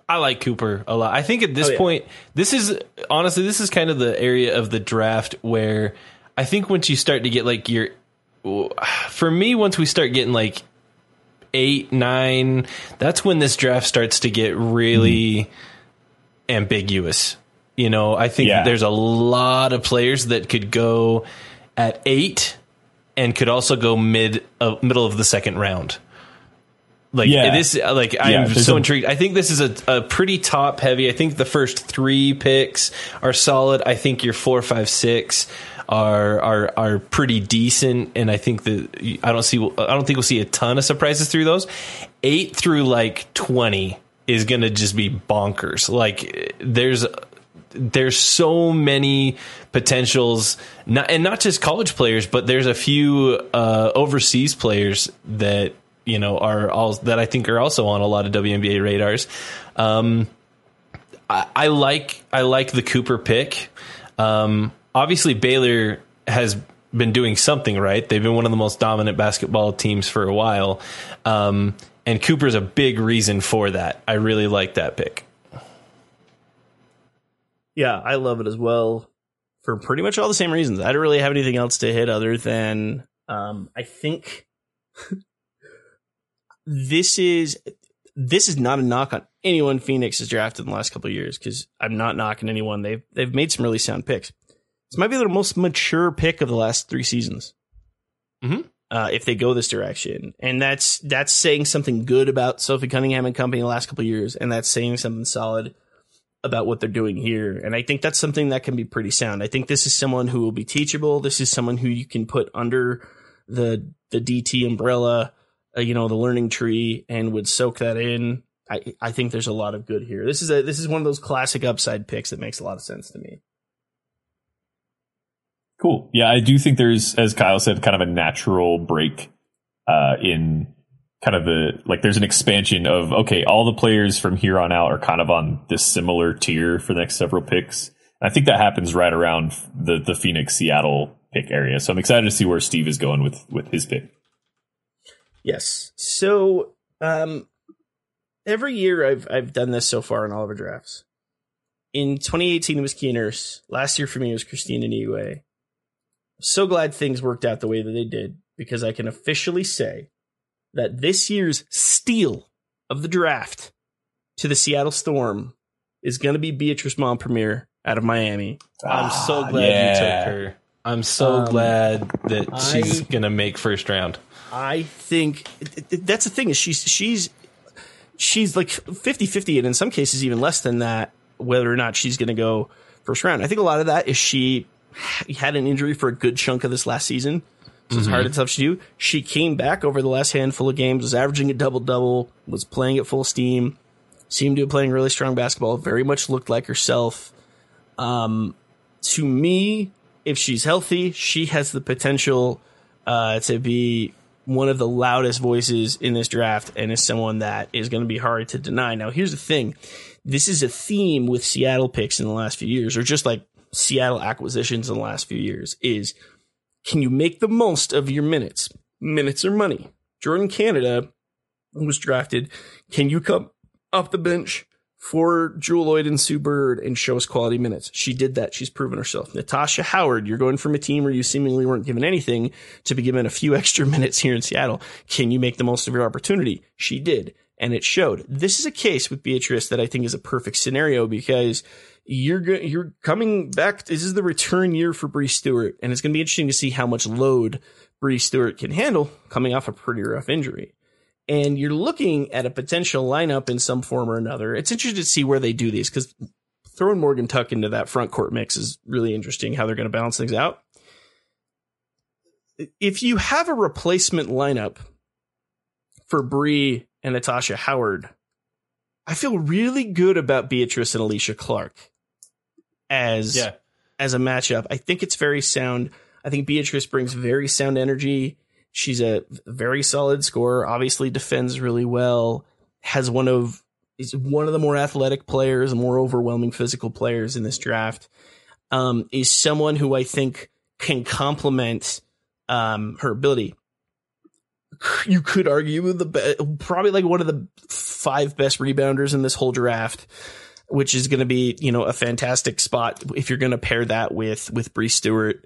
I like Cooper a lot. I think at this Oh, yeah. point, this is honestly, this is kind of the area of the draft where I think once you start to get like your, for me, once we start getting like eight, nine, that's when this draft starts to get really ambiguous. You know, I think Yeah. there's a lot of players that could go at eight and could also go mid, uh, middle of the second round. Like Yeah. this, like I'm Yeah, so a- intrigued. I think this is a, a pretty top heavy. I think the first three picks are solid. I think your four, five, six are are are pretty decent, and I think that I don't see. I don't think we'll see a ton of surprises through those. Eight through like twenty is going to just be bonkers. Like there's there's so many potentials, not, and not just college players, but there's a few uh, overseas players that you know are all that I think are also on a lot of WNBA radars. Um, I, I like I like the Cooper pick. Um, obviously, Baylor has been doing something right. They've been one of the most dominant basketball teams for a while, um, and Cooper's a big reason for that. I really like that pick. Yeah, I love it as well. for pretty much all the same reasons. I don't really have anything else to hit other than um, I think this is this is not a knock on anyone Phoenix has drafted in the last couple years because I'm not knocking anyone. They've they've made some really sound picks. This might be their most mature pick of the last three seasons. Mhm. Uh, if they go this direction, and that's that's saying something good about Sophie Cunningham and company the last couple of years, and that's saying something solid about what they're doing here. And I think that's something that can be pretty sound. I think this is someone who will be teachable. This is someone who you can put under the the DT umbrella, uh, you know, the learning tree, and would soak that in. I I think there's a lot of good here. This is a this is one of those classic upside picks that makes a lot of sense to me. Cool. Yeah, I do think there's, as Kyle said, kind of a natural break uh, in kind of the like. There's an expansion of okay, all the players from here on out are kind of on this similar tier for the next several picks. And I think that happens right around the the Phoenix Seattle pick area. So I'm excited to see where Steve is going with with his pick. Yes. So um, every year I've I've done this so far in all of our drafts. In 2018 it was Keeners. Last year for me it was Kristine Anigwe. So glad things worked out the way that they did because I can officially say that this year's steal of the draft to the Seattle Storm is going to be Beatrice Mompremier out of Miami. I'm so Ah, glad yeah. you took her. I'm so Um, glad that I- she's gonna make first round. I think that's the thing is she's she's she's like 50-50 and in some cases even less than that whether or not she's going to go first round. I think a lot of that is she had an injury for a good chunk of this last season. So it's hard and tough to do. She came back over the last handful of games, was averaging a double double, was playing at full steam, seemed to be playing really strong basketball, very much looked like herself. Um, to me, if she's healthy, she has the potential uh, to be one of the loudest voices in this draft and is someone that is going to be hard to deny. Now, here's the thing this is a theme with Seattle picks in the last few years, or just like Seattle acquisitions in the last few years, is can you make the most of your minutes? Minutes are money. Jordan Canada was drafted. Can you come off the bench for Jewell Loyd and Sue Bird and show us quality minutes? She did that. She's proven herself. Natasha Howard, you're going from a team where you seemingly weren't given anything to be given a few extra minutes here in Seattle. Can you make the most of your opportunity? She did. And it showed. This is a case with Beatrice that I think is a perfect scenario because you're go- you're coming back. This is the return year for Bree Stewart, and it's going to be interesting to see how much load Bree Stewart can handle coming off a pretty rough injury. And you're looking at a potential lineup in some form or another. It's interesting to see where they do these because throwing Morgan Tuck into that front court mix is really interesting. How they're going to balance things out. If you have a replacement lineup for Bree and Natasha Howard, I feel really good about Beatrice and Alysha Clark as Yeah. as a matchup. I think it's very sound. I think Beatrice brings very sound energy. She's a very solid scorer. Obviously, defends really well. Has one of is one of the more athletic players, more overwhelming physical players in this draft. Um, is someone who I think can complement um, her ability. You could argue the be- probably like one of the five best rebounders in this whole draft which is going to be you know a fantastic spot if you're going to pair that with with Bree Stewart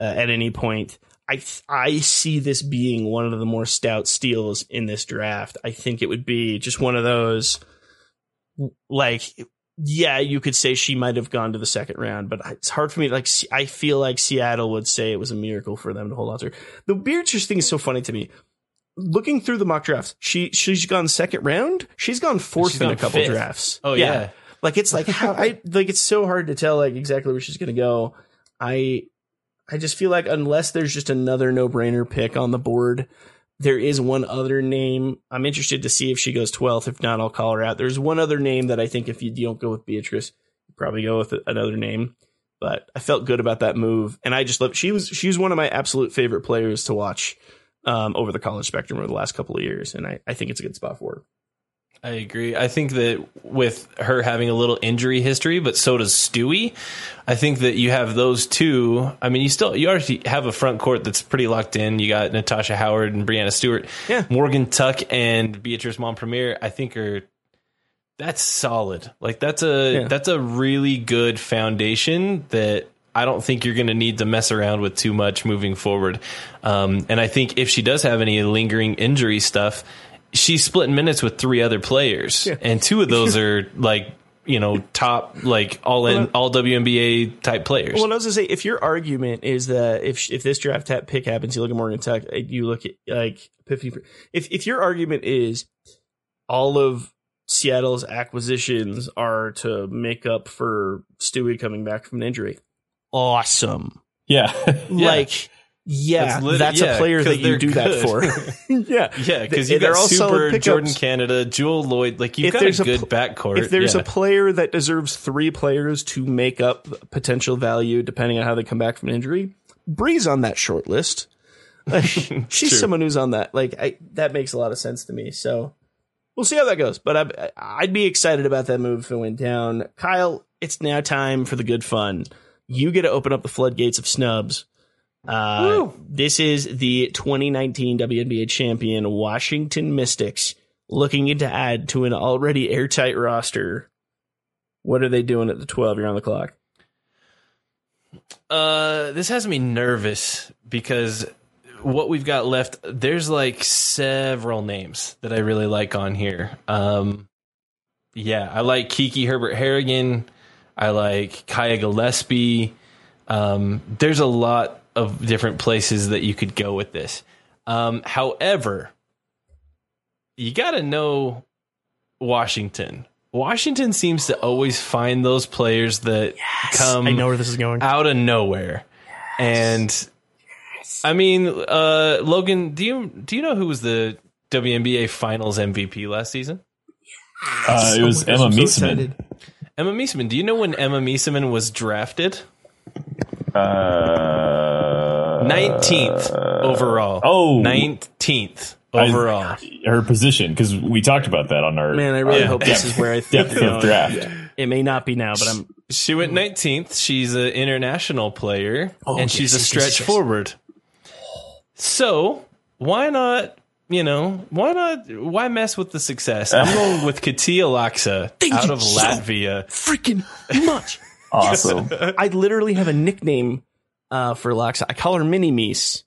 uh, at any point. I I see this being one of the more stout steals in this draft. I think it would be just one of those like yeah, you could say she might have gone to the second round, but it's hard for me. Like I feel like Seattle would say it was a miracle for them to hold on to her. The Beatrice thing is so funny to me. Looking through the mock drafts, she she's gone second round. She's gone fourth She's in gone a couple fifth. drafts. Oh, yeah. Like it's like how I like it's so hard to tell like exactly where she's gonna go. I I just feel like unless there's just another no brainer pick on the board, there is one other name. I'm interested to see if she goes 12th. If not, I'll call her out. There's one other name that I think if you don't go with Beatrice, you probably go with another name. But I felt good about that move, and I just love. She was she was one of my absolute favorite players to watch um, over the college spectrum over the last couple of years, and I, I think it's a good spot for her. I agree. I think that with her having a little injury history, but so does Stewie. I think that you have those two. I mean, you still you already have a front court that's pretty locked in. You got Natasha Howard and Breanna Stewart. Yeah. Morgan Tuck and Beatrice Mompremier. I think are that's solid. Like that's a Yeah. that's a really good foundation that I don't think you're going to need to mess around with too much moving forward. Um, and I think if she does have any lingering injury stuff, she's splitting minutes with three other players, and two of those are like you know top like all in all WNBA type players. Well, I was gonna say, if your argument is that if if this draft pick happens, you look at Morgan Tuck, uh, you look at like Epiphanny. If if your argument is all of Seattle's acquisitions are to make up for Stewie coming back from an injury, awesome. Yeah. Like, yeah, That's that's, yeah, a player that you do that for. yeah, yeah, because you they're got all Super pickups. Jordan Canada, Jewell Loyd. Like you've If got a there's a good pl- backcourt. if there's yeah. a player that deserves three players to make up potential value, depending on how they come back from an injury, Bree's on that short list. She's True. someone who's on that. Like I, that makes a lot of sense to me. So we'll see how that goes. But I, I'd be excited about that move if it went down. Kyle, it's now time for the good fun. You get to open up the floodgates of snubs. Uh, this is the 2019 WNBA champion Washington Mystics looking to add to an already airtight roster. What are they doing at the 12? You're on the clock. Uh, this has me nervous because what we've got left, there's like several names that I really like on here. Um, yeah, I like Kiki Herbert Harrigan. I like Kiah Gillespie. Um, there's a lot of different places that you could go with this. Um, however, you got to know Washington. Washington seems to always find those players that come I know where this is going. out of nowhere. And I mean, uh, Logan, do you do you know who was the WNBA Finals MVP last season? Uh, it was Oh my gosh, Emma I'm so Emma Meesseman. Do you know when Emma Meesseman was drafted? Uh, Nineteenth overall. oh. nineteenth I- overall. her position because we talked about that on our Man, I really Yeah. hope this is where I think depth they're of going. draft. It may not be now, but I'm. She went nineteenth. She's an international player, Oh, and she's yes, a stretch yes, yes. forward. So why not? You know, why not? Why mess with the success? I'm going with Kitija Laksa Thank out you of so Latvia. Freaking much. Awesome. I literally have a nickname uh, for Laksa. I call her Mini Meese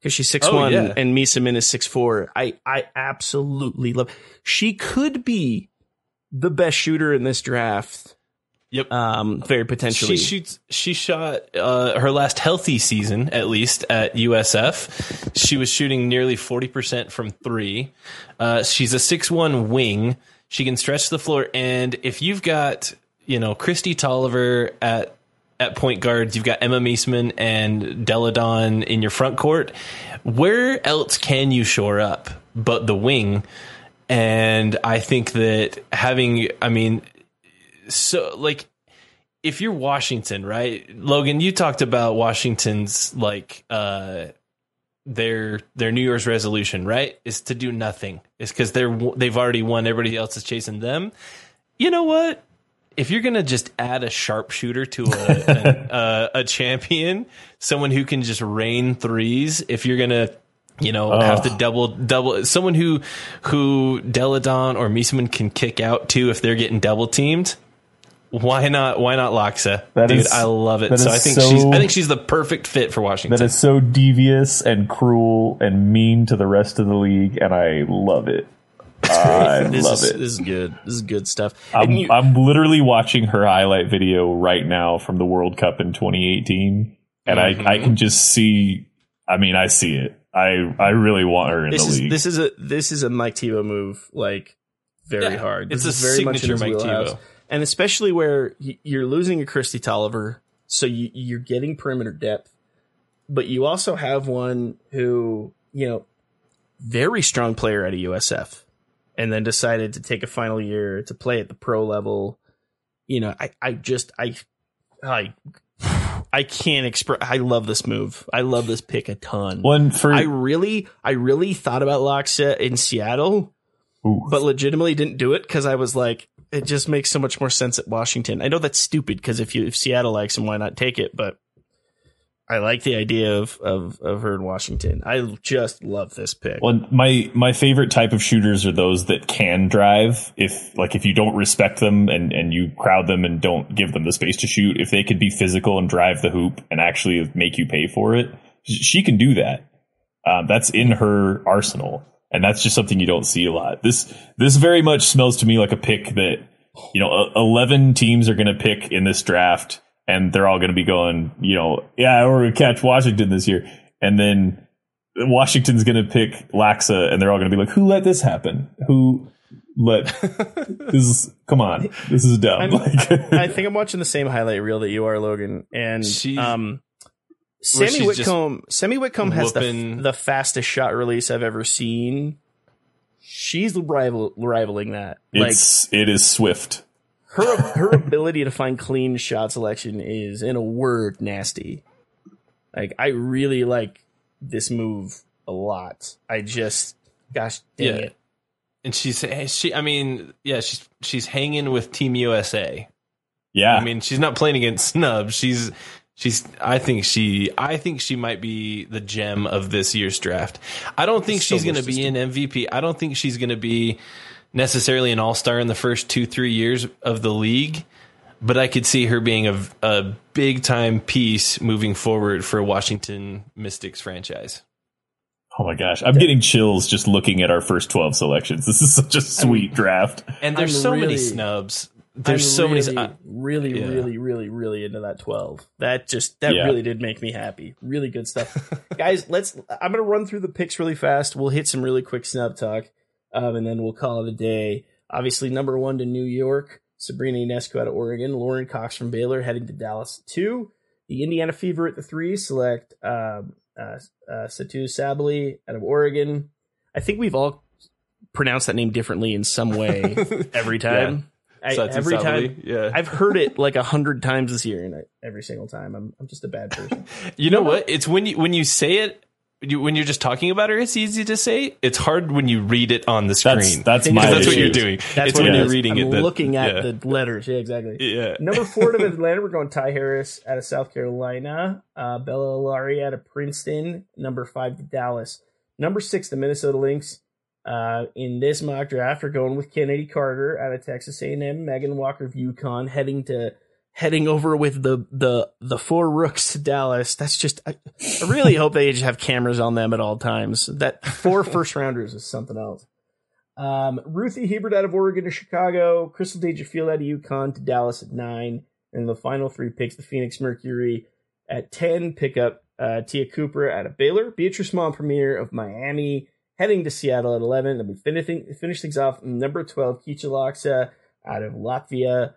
because she's six one Oh, yeah. and Meesseman is six four. I I absolutely love. She could be the best shooter in this draft. Yep. Um, very potentially. She shoots. She shot uh, her last healthy season, at least at USF. She was shooting nearly forty percent from three. Uh, she's a six one wing. She can stretch the floor, and if you've got you know Christy Tolliver at at point guards, you've got Emma Meesseman and Delle Donne in your front court. Where else can you shore up but the wing? And I think that having, I mean, so like if you're Washington, right? Logan, you talked about Washington's like uh their their New Year's resolution, right? Is to do nothing. It's cuz they're they've already won, everybody else is chasing them. You know what? If you're going to just add a sharpshooter to a, an- a a champion, someone who can just rain threes, if you're going to you know, have to double double someone who who Delle Donne or Meesseman can kick out to if they're getting double teamed. Why not? Why not Laksa? That Dude, is- I love it. So I think so- she's I think she's the perfect fit for Washington. that is so devious and cruel and mean to the rest of the league, and I love it. I this love is, it. This is good. This is good stuff. I'm, you- I'm literally watching her highlight video right now from the World Cup in 2018, and Mm-hmm. I I can just see. I mean, I see it. I I really want her in this the is league. this is a this is a Mike Thibault move, like very Yeah, hard. it's This a very signature his Mike wheelhouse. Thibault. and especially where you're losing a Kristi Toliver, so you, you're getting perimeter depth, but you also have one who you know very strong player at a USF, and then decided to take a final year to play at the pro level. You know, I I just I I. I can't express. I love this move. I love this pick a ton. one for I really, I really thought about Laksa in Seattle, Ooh. but legitimately didn't do it because I was like, it just makes so much more sense at Washington. I know that's stupid because if you if Seattle likes him, why not take it? But I like the idea of, of, of her in Washington. I just love this pick. Well, my my favorite type of shooters are those that can drive. If like if you don't respect them and and you crowd them and don't give them the space to shoot, if they could be physical and drive the hoop and actually make you pay for it, she can do that. Um, that's in her arsenal, and that's just something you don't see a lot. This this very much smells to me like a pick that you know eleven teams are going to pick in this draft and they're all going to be going, you know, yeah, we're going to catch Washington this year. And then Washington's going to pick Laksa, and they're all going to be like, who let this happen? Who let this is, come on, this is dumb. I'm- Like, I think I'm watching the same highlight reel that you are, Logan. And She's- um, Sammy Whitcomb. Sammy Whitcomb has the, the fastest shot release I've ever seen. She's rival, rivaling that. Like it's, it is swift. Her her ability to find clean shot selection is, in a word, nasty. Like I really like this move a lot. I just, gosh dang Yeah. it. and she's eh, she. I mean, yeah, she's she's hanging with Team USA. Yeah. I mean, she's not playing against snubs. She's she's. I think she. I think she might be the gem of this year's draft. I don't think So she's going to be an MVP. I don't think she's going to be necessarily an all star in the first two three years of the league. But I could see her being a, a big time piece moving forward for a Washington Mystics franchise. oh my gosh. I'm getting chills just looking at our first 12 selections. This is such a sweet draft. And there's I'm so many snubs. There's I'm so really, many. uh, really, yeah. really, really, really into that twelve. That just that Yeah. really did make me happy. Really good stuff, guys. Let's. I'm gonna run through the picks really fast. We'll hit some really quick snub talk, um, and then we'll call it a day. Obviously, number one to New York, Sabrina Ionescu out of Oregon, Lauren Cox from Baylor heading to Dallas. Two, the Indiana Fever at the three select um, uh, uh, Satou Sabally out of Oregon. I think we've all pronounced that name differently in some way every time. I, every Sabally. time, yeah. I've heard it like a hundred times this year, and I, every single time, I'm I'm just a bad person. You know what? It's when you when you say it, you, when you're just talking about her, it's easy to say. It's hard when you read it on the screen. That's, that's my Because that's what you're doing. That's it's what when it you're is. reading I'm it. That, looking at yeah. the letters. Yeah, exactly. Yeah. Number four to Atlanta, we're going Ty Harris out of South Carolina, uh, Bella Alarie out of Princeton. Number five to Dallas. Number six, the Minnesota Lynx. Uh, in this mock draft, we're going with Kennedy Carter out of Texas A&M, Megan Walker of UConn, heading to heading over with the the the four rooks to Dallas. That's just I, I really hope they just have cameras on them at all times. That four first rounders is something else. Um, Ruthy Hebard out of Oregon to Chicago, Crystal Dangerfield out of UConn to Dallas at nine, and the final three picks the Phoenix Mercury at ten. Pick up uh, Te'a Cooper out of Baylor, Beatrice Mompremier of Miami, heading to Seattle at eleven. Then we finishing finish things off number twelve, Kitija Laksa out of Latvia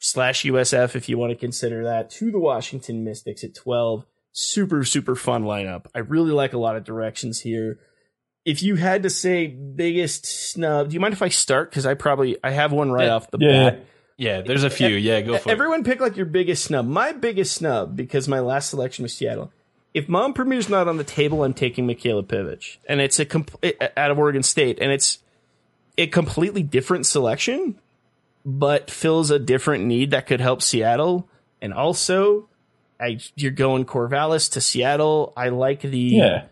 slash USF if you want to consider that to the Washington Mystics at twelve. Super super fun lineup. I really like a lot of directions here if you had to say biggest snub, do you mind if I start? Because I probably I have one right Yeah. off the Yeah. bat. Yeah, there's a few. Yeah, go for it. Everyone pick like your biggest snub. My biggest snub because my last selection was Seattle. If Mompremier's not on the table, I'm taking Mikayla Pivec, and it's a complete out of Oregon State, and it's a completely different selection, but fills a different need that could help Seattle. And also, I you're going Corvallis to Seattle. I like the Yeah.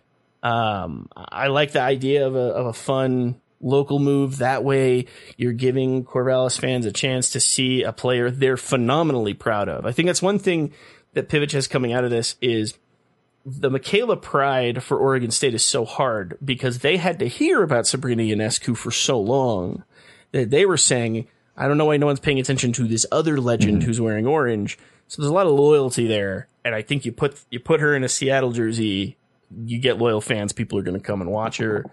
um, I like the idea of a of a fun local move. That way, you're giving Corvallis fans a chance to see a player they're phenomenally proud of. I think that's one thing that Pivec has coming out of this is the Mikayla pride for Oregon State is so hard because they had to hear about Sabrina Ionescu for so long that they were saying, I don't know why no one's paying attention to this other legend who's wearing orange. So there's a lot of loyalty there. And I think you put you put her in a Seattle jersey, you get loyal fans. People are going to come and watch her.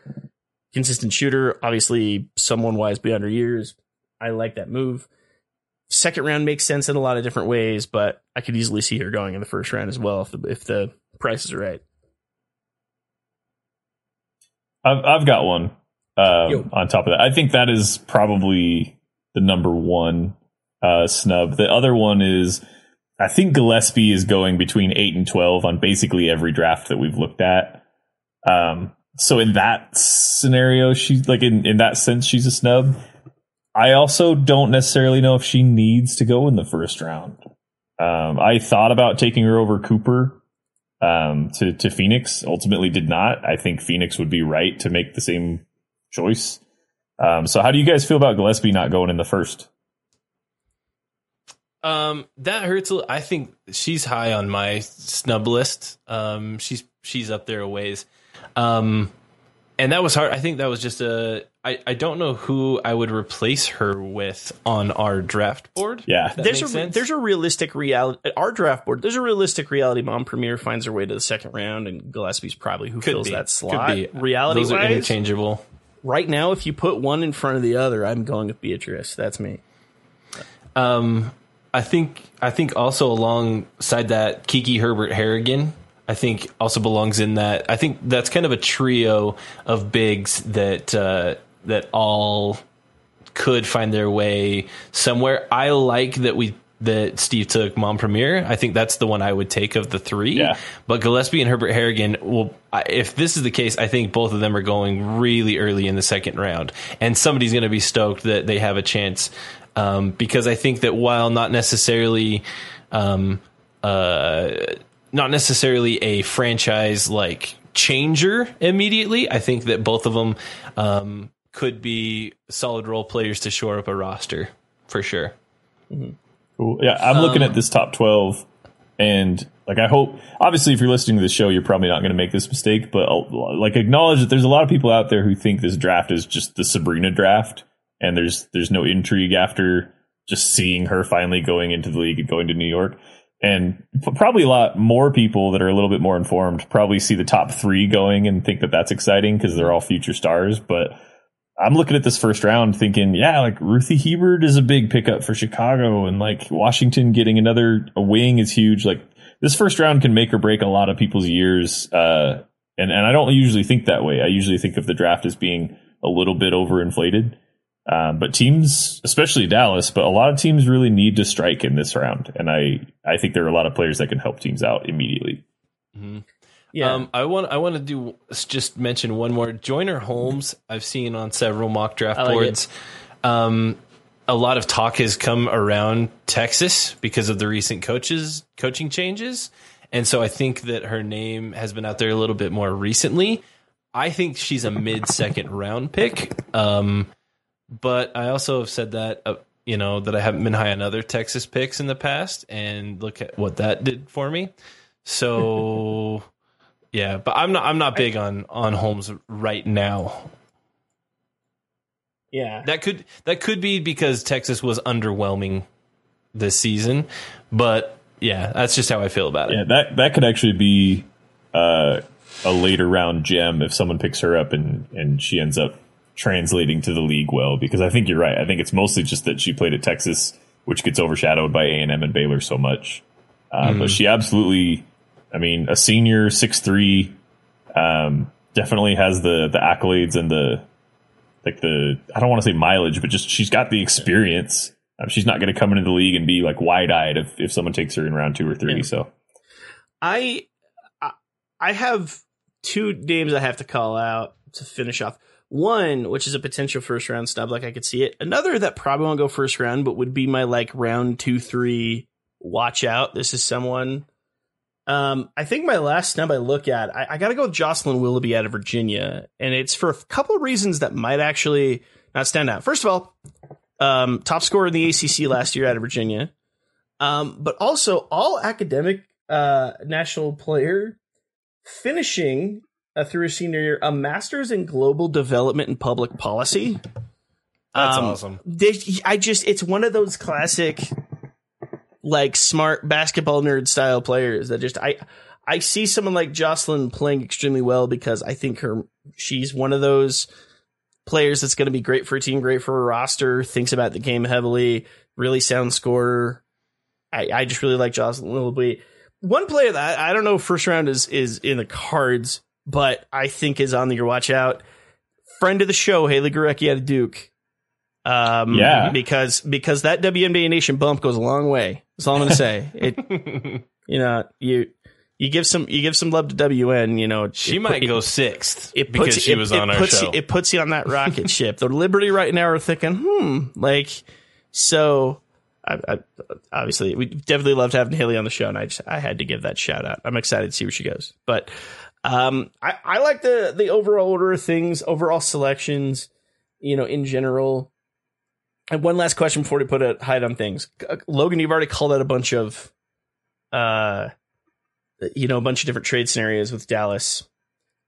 Consistent shooter, obviously someone wise beyond her years. I like that move. Second round makes sense in a lot of different ways, but I could easily see her going in the first round as well if the if the price is right. I've I've got one. Um, on top of that, I think that is probably the number one uh, snub. The other one is, I think Gillespie is going between eight and twelve on basically every draft that we've looked at. Um, so in that scenario, she's like in in that sense, she's a snub. I also don't necessarily know if she needs to go in the first round. Um, I thought about taking her over Cooper um, to to Phoenix. Ultimately, did not. I think Phoenix would be right to make the same choice. Um, so, how do you guys feel about Gillespie not going in the first? Um, that hurts. A, I think she's high on my snub list. Um, she's she's up there a ways. Um, and that was hard. I think that was just a. I, I don't know who I would replace her with on our draft board. Yeah, there's a sense. there's a realistic reality at our draft board. There's a realistic reality. Mompremier finds her way to the second round, and Gillespie's probably who Could fills be. that Could slot. be. Reality Those are interchangeable. Right now, if you put one in front of the other, I'm going with Beatrice. That's me. Um, I think I think also alongside that, Kiki Herbert Harrigan. I think also belongs in that. I think that's kind of a trio of bigs that uh, that all could find their way somewhere. I like that we that Steve took Mompremier. I think that's the one I would take of the three. Yeah. But Gillespie and Herbert Harrigan will. I- If this is the case, I think both of them are going really early in the second round, and somebody's going to be stoked that they have a chance. Um, because I think that while not necessarily, um, uh, not necessarily a franchise like changer immediately, I think that both of them um, could be solid role players to shore up a roster for sure. Cool. Yeah, I'm looking Um, at this top 12 and like I hope obviously if you're listening to the show you're probably not going to make this mistake, but uh, like acknowledge that there's a lot of people out there who think this draft is just the Sabrina draft and there's there's no intrigue after just seeing her finally going into the league and going to New York. And probably a lot more people that are a little bit more informed probably see the top 3 going and think that that's exciting because they're all future stars, but I'm looking at this first round thinking, yeah, like Ruthy Hebard is a big pickup for Chicago and like Washington getting another a wing is huge. Like this first round can make or break a lot of people's years. Uh, and, and I don't usually think that way. I usually think of the draft as being a little bit overinflated. Um, but teams, especially Dallas, but a lot of teams really need to strike in this round. And I, I think there are a lot of players that can help teams out immediately. Yeah, Um, I want I want to do just mention one more. Joyner Holmes, I've seen on several mock draft like boards. Um, a lot of talk has come around Texas because of the recent coaches coaching changes, and so I think that her name has been out there a little bit more recently. I think she's a mid second round pick, um, but I also have said that uh, you know that I haven't been high on other Texas picks in the past, and look at what that did for me. So. Yeah, but I'm not I'm not big on on Holmes right now. yeah. That could that could be because Texas was underwhelming this season, but yeah, that's just how I feel about it. Yeah, that that could actually be uh, a later round gem if someone picks her up and and she ends up translating to the league well. Because I think you're right. I think it's mostly just that she played at Texas, which gets overshadowed by A and M and Baylor so much. Uh, But she absolutely, I mean, a senior six three, um, definitely has the the accolades and the like the I don't want to say mileage, but just she's got the experience. Um, she's not going to come into the league and be like wide eyed if, if someone takes her in round two or three. Yeah. So I I- I have two names I have to call out to finish off. One, which is a potential first round snub, like I could see it. Another that probably won't go first round, but would be my like round two, three. Watch out! This is someone. Um, I think my last snub I look at, I, I got to go with Jocelyn Willoughby out of Virginia, and it's for a couple of reasons that might actually not stand out. First of all, um, top scorer in the ACC last year out of Virginia, um, but also all academic uh, national player finishing uh, through his senior year a master's in global development and public policy. That's Um, awesome. There's, I just, it's one of those classic, like smart basketball nerd style players that just, I, I see someone like Jocelyn playing extremely well because I think her, she's one of those players that's going to be great for a team, great for a roster, thinks about the game heavily, really sound scorer. I, I just really like Jocelyn Willoughby. One player that I, don't know first round is is in the cards, but I think is on your watch out. Friend of the show, Haley Gorecki out of Duke. Um, Yeah. because because that WNBA Nation bump goes a long way. That's all I'm gonna say. It, you know, you you give some you give some love to WN. You know, She it might put- go sixth it because puts, she it, was it on our puts show. You, it puts you on that rocket ship. The Liberty right now are thinking, hmm, like so. I, I, obviously, we definitely loved having Haley on the show, and I just I had to give that shout out. I'm excited to see where she goes. But um, I, I like the the overall order of things, overall selections, you know, in general. And one last question before we put a hide on things, Uh, Logan. You've already called out a bunch of, uh, you know, a bunch of different trade scenarios with Dallas.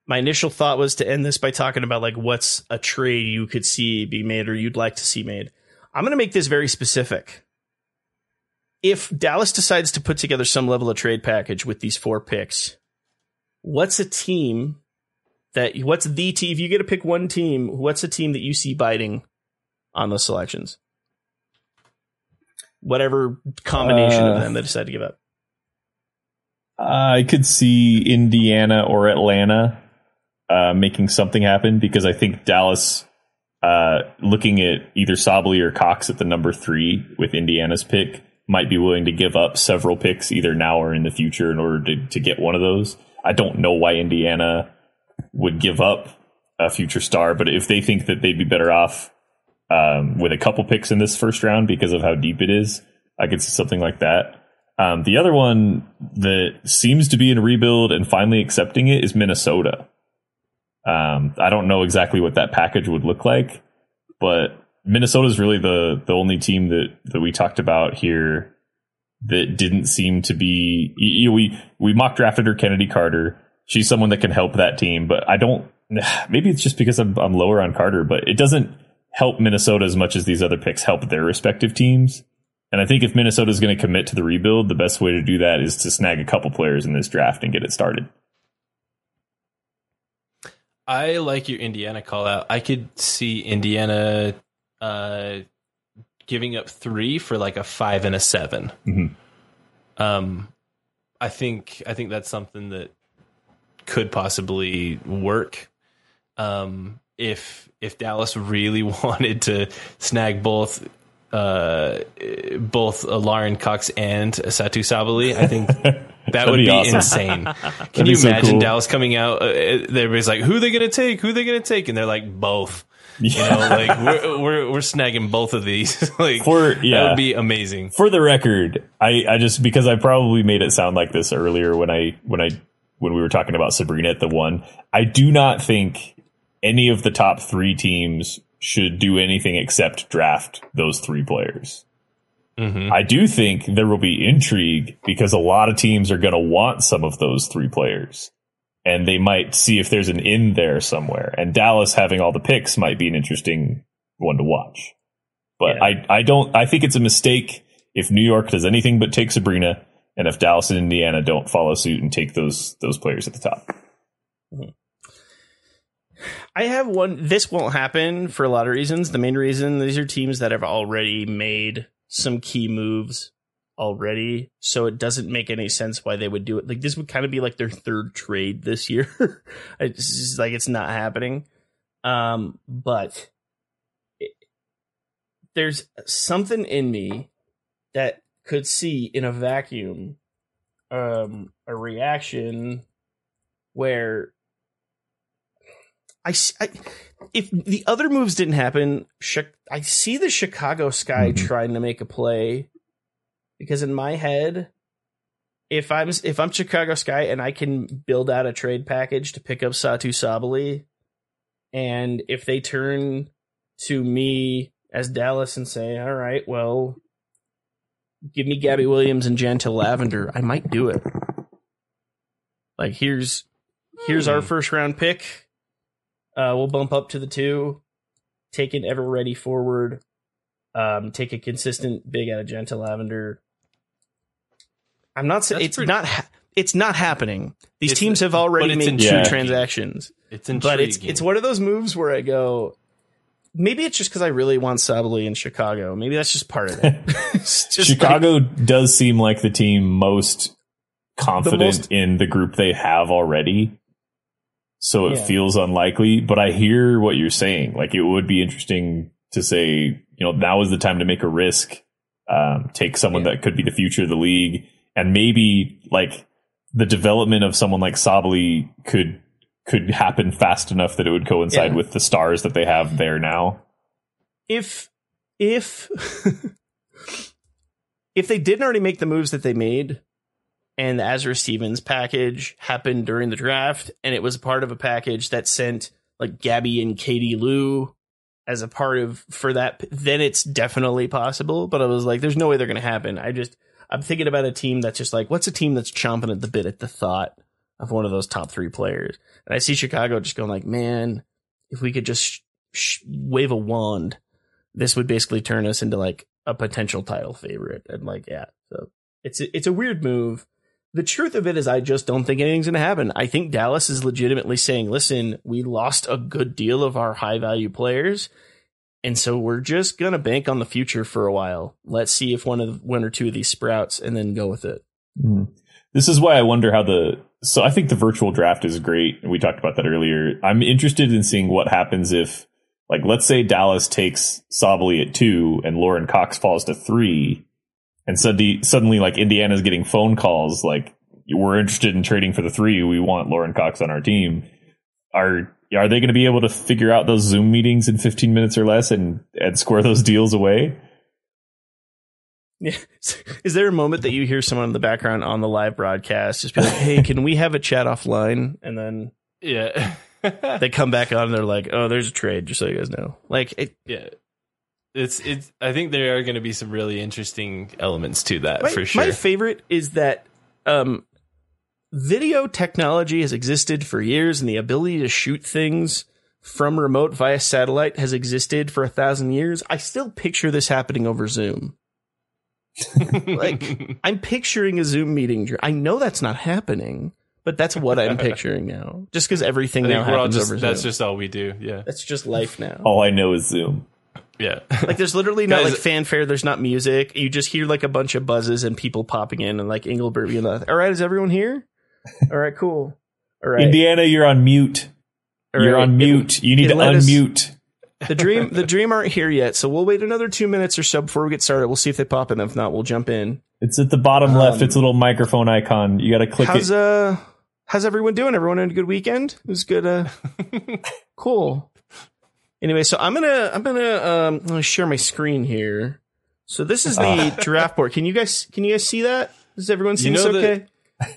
My initial thought was to end this by talking about like what's a trade you could see be made or you'd like to see made. I'm going to make this very specific. If Dallas decides to put together some level of trade package with these four picks, what's a team that what's the team if you get to pick one team, what's a team that you see biting on those selections? Whatever combination Uh, of them they decide to give up. I could see Indiana or Atlanta uh, making something happen because I think Dallas, uh, looking at either Sabally or Cox at the number three with Indiana's pick, might be willing to give up several picks either now or in the future in order to, to get one of those. I don't know why Indiana would give up a future star, but if they think that they'd be better off um, with a couple picks in this first round because of how deep it is, I could see something like that. Um, the other one that seems to be in rebuild and finally accepting it is Minnesota. Um, I don't know exactly what that package would look like, but Minnesota is really the the only team that that we talked about here that didn't seem to be. You know, we we mock drafted her Kennedy Carter. She's someone that can help that team, but I don't. Maybe it's just because I'm I'm lower on Carter, but it doesn't help Minnesota as much as these other picks help their respective teams. And I think if Minnesota is going to commit to the rebuild, the best way to do that is to snag a couple players in this draft and get it started. I like your Indiana call out. I could see Indiana uh, giving up three for like a five and a 7 Mhm. Um, I think I think that's something that could possibly work. Um, if if Dallas really wanted to snag both uh both uh, Lauren Cox and Satou Sabally, I think that would be be, awesome. insane. Can you so imagine cool. Dallas coming out? Uh, everybody's like, "Who are they going to take? Who are they going to take?" And they're like, "Both." You know, like we're we're, we're snagging both of these. like For- that yeah. would be amazing. For the record, I, I just because I probably made it sound like this earlier when I when I when we were talking about Sabrina at the one. I do not think any of the top three teams should do anything except draft those three players. Mm-hmm. I do think there will be intrigue because a lot of teams are going to want some of those three players. And they might see if there's an in there somewhere. And Dallas having all the picks might be an interesting one to watch. But Yeah. I, I don't, I think it's a mistake if New York does anything but take Sabrina and if Dallas and Indiana don't follow suit and take those, those players at the top. Mm-hmm. I have one. This won't happen for a lot of reasons. The main reason these are teams that have already made some key moves already, so it doesn't make any sense why they would do it. Like this would kind of be like their third trade this year. it's like it's not happening. Um, but it, there's something in me that could see in a vacuum um a reaction where I, I- if the other moves didn't happen, I see the Chicago Sky Mhm. trying to make a play because in my head, if I'm if I'm Chicago Sky and I can build out a trade package to pick up Satou Sabally, and if they turn to me as Dallas and say, "All right, well, give me Gabby Williams and Jantel Lavender," I might do it. Like here's here's our first round pick. Uh, we'll bump up to the two, take an ever ready forward, um, take a consistent big out of Jantel Lavender. I'm not saying it's pretty- not ha- it's not happening. These It's- teams have already but it's made two intriguing. transactions, It's intriguing. but it's it's one of those moves where I go. Maybe it's just because I really want Sabally in Chicago. Maybe that's just part of it. It's just like- Chicago does seem like the team most confident most- in the group they have already. So it Yeah. feels unlikely, but I hear what you're saying. Like it would be interesting to say, you know, now is the time to make a risk, um, take someone Yeah. that could be the future of the league, and maybe like the development of someone like Sabally could could happen fast enough that it would coincide Yeah. with the stars that they have there now. if if if they didn't already make the moves that they made, and the Azurá Stevens package happened during the draft, and it was part of a package that sent like Gabby and Katie Lou as a part of for that, then it's definitely possible. But I was like, there's no way they're going to happen. I just, I'm thinking about a team that's just like, what's a team that's chomping at the bit at the thought of one of those top three players? And I see Chicago just going like, man, if we could just sh- sh- wave a wand, this would basically turn us into like a potential title favorite. And like, yeah, so it's it's a weird move. The truth of it is, I just don't think anything's going to happen. I think Dallas is legitimately saying, listen, we lost a good deal of our high value players. And so we're just going to bank on the future for a while. Let's see if one of one or two of these sprouts and then go with it. Mhm. This is why I wonder how the. So I think the virtual draft is great. We talked about that earlier. I'm interested in seeing what happens if, like, let's say Dallas takes Sabally at two and Lauren Cox falls to three, and suddenly, suddenly, like, Indiana's getting phone calls like, we're interested in trading for the three. We want Lauren Cox on our team. Are are they going to be able to figure out those Zoom meetings in 15 minutes or less and and square those deals away? Yeah. Is there a moment that you hear someone in the background on the live broadcast just be like, hey, can we have a chat offline? And then Yeah. they come back on and they're like, oh, there's a trade, just so you guys know. Like, it, yeah. It's it's I think there are going to be some really interesting elements to that my, for sure. my favorite is that um, video technology has existed for years and the ability to shoot things from remote via satellite has existed for a thousand years. I still picture this happening over Zoom. like I'm picturing a Zoom meeting. I know that's not happening, but that's what I'm picturing now. Just because everything I now think we're all happens just over that's just all we do. Yeah. that's just life now. All I know is Zoom. Yeah. Like there's literally not Guys- like fanfare. There's not music. You just hear like a bunch of buzzes and people popping in and like Engelbert being like, "All right, is everyone here? All right, cool. All right, Indiana, you're on mute. All You're right. on mute. You need to let us- unmute. the dream, the dream aren't here yet, so we'll wait another two minutes or so before we get started. We'll see if they pop in. If not, we'll jump in. It's at the bottom left. Um, It's a little microphone icon. You got to click How's it. uh, how's everyone doing? Everyone had a good weekend? It was good. Uh, cool. Anyway, so I'm gonna I'm gonna um I'm gonna share my screen here. So this is the draft board. Can you guys can you guys see that? Does everyone see You know that- okay?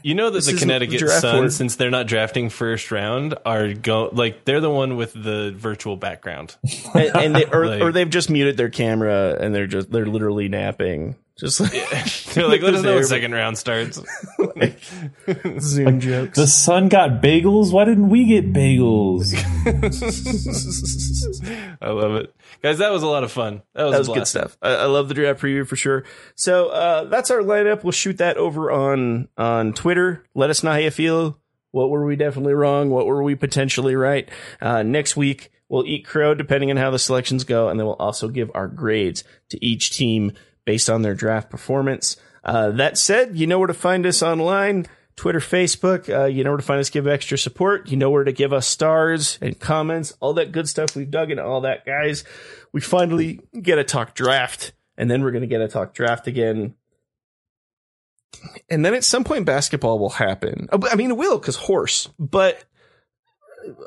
You know that the Connecticut Sun, board. since they're not drafting first round, are go like they're the one with the virtual background. and, and they, or, Like- or they've just muted their camera and they're just they're literally napping. Just like They're like, let us know when second round starts. Zoom jokes. The sun got bagels. Why didn't we get bagels? I love it, guys. That was a lot of fun. That was, that was good stuff. I, I love the draft preview for sure. So uh, that's our lineup. We'll shoot that over on on Twitter. Let us know how you feel. What were we definitely wrong? What were we potentially right? Uh, next week we'll eat crow depending on how the selections go, and then we'll also give our grades to each team based on their draft performance. Uh, that said, you know where to find us online. Twitter, Facebook. Uh, you know where to find us. Give extra support. You know where to give us stars and comments. All that good stuff. We've dug into all that, guys. We finally get a talk draft, and then we're going to get a talk draft again. And then at some point, basketball will happen. Uh, I mean, it will because horse, but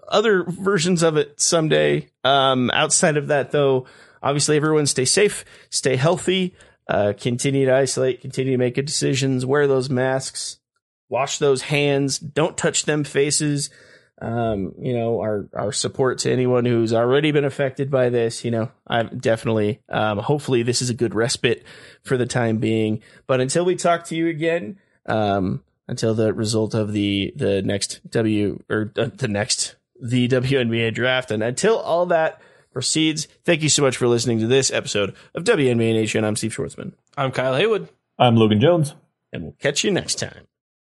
other versions of it someday. Um, outside of that, though, obviously, everyone stay safe, stay healthy, uh, continue to isolate, continue to make good decisions, wear those masks, wash those hands, don't touch them faces. Um, you know, our, our support to anyone who's already been affected by this, you know, I'm definitely, um, hopefully this is a good respite for the time being. But until we talk to you again, um, until the result of the, the next W or uh, the next, the WNBA draft. And until all that proceeds, thank you so much for listening to this episode of WNBA Nation. I'm Steve Schwartzman I'm Kyle Haywood. I'm Logan Jones. and we'll catch you next time.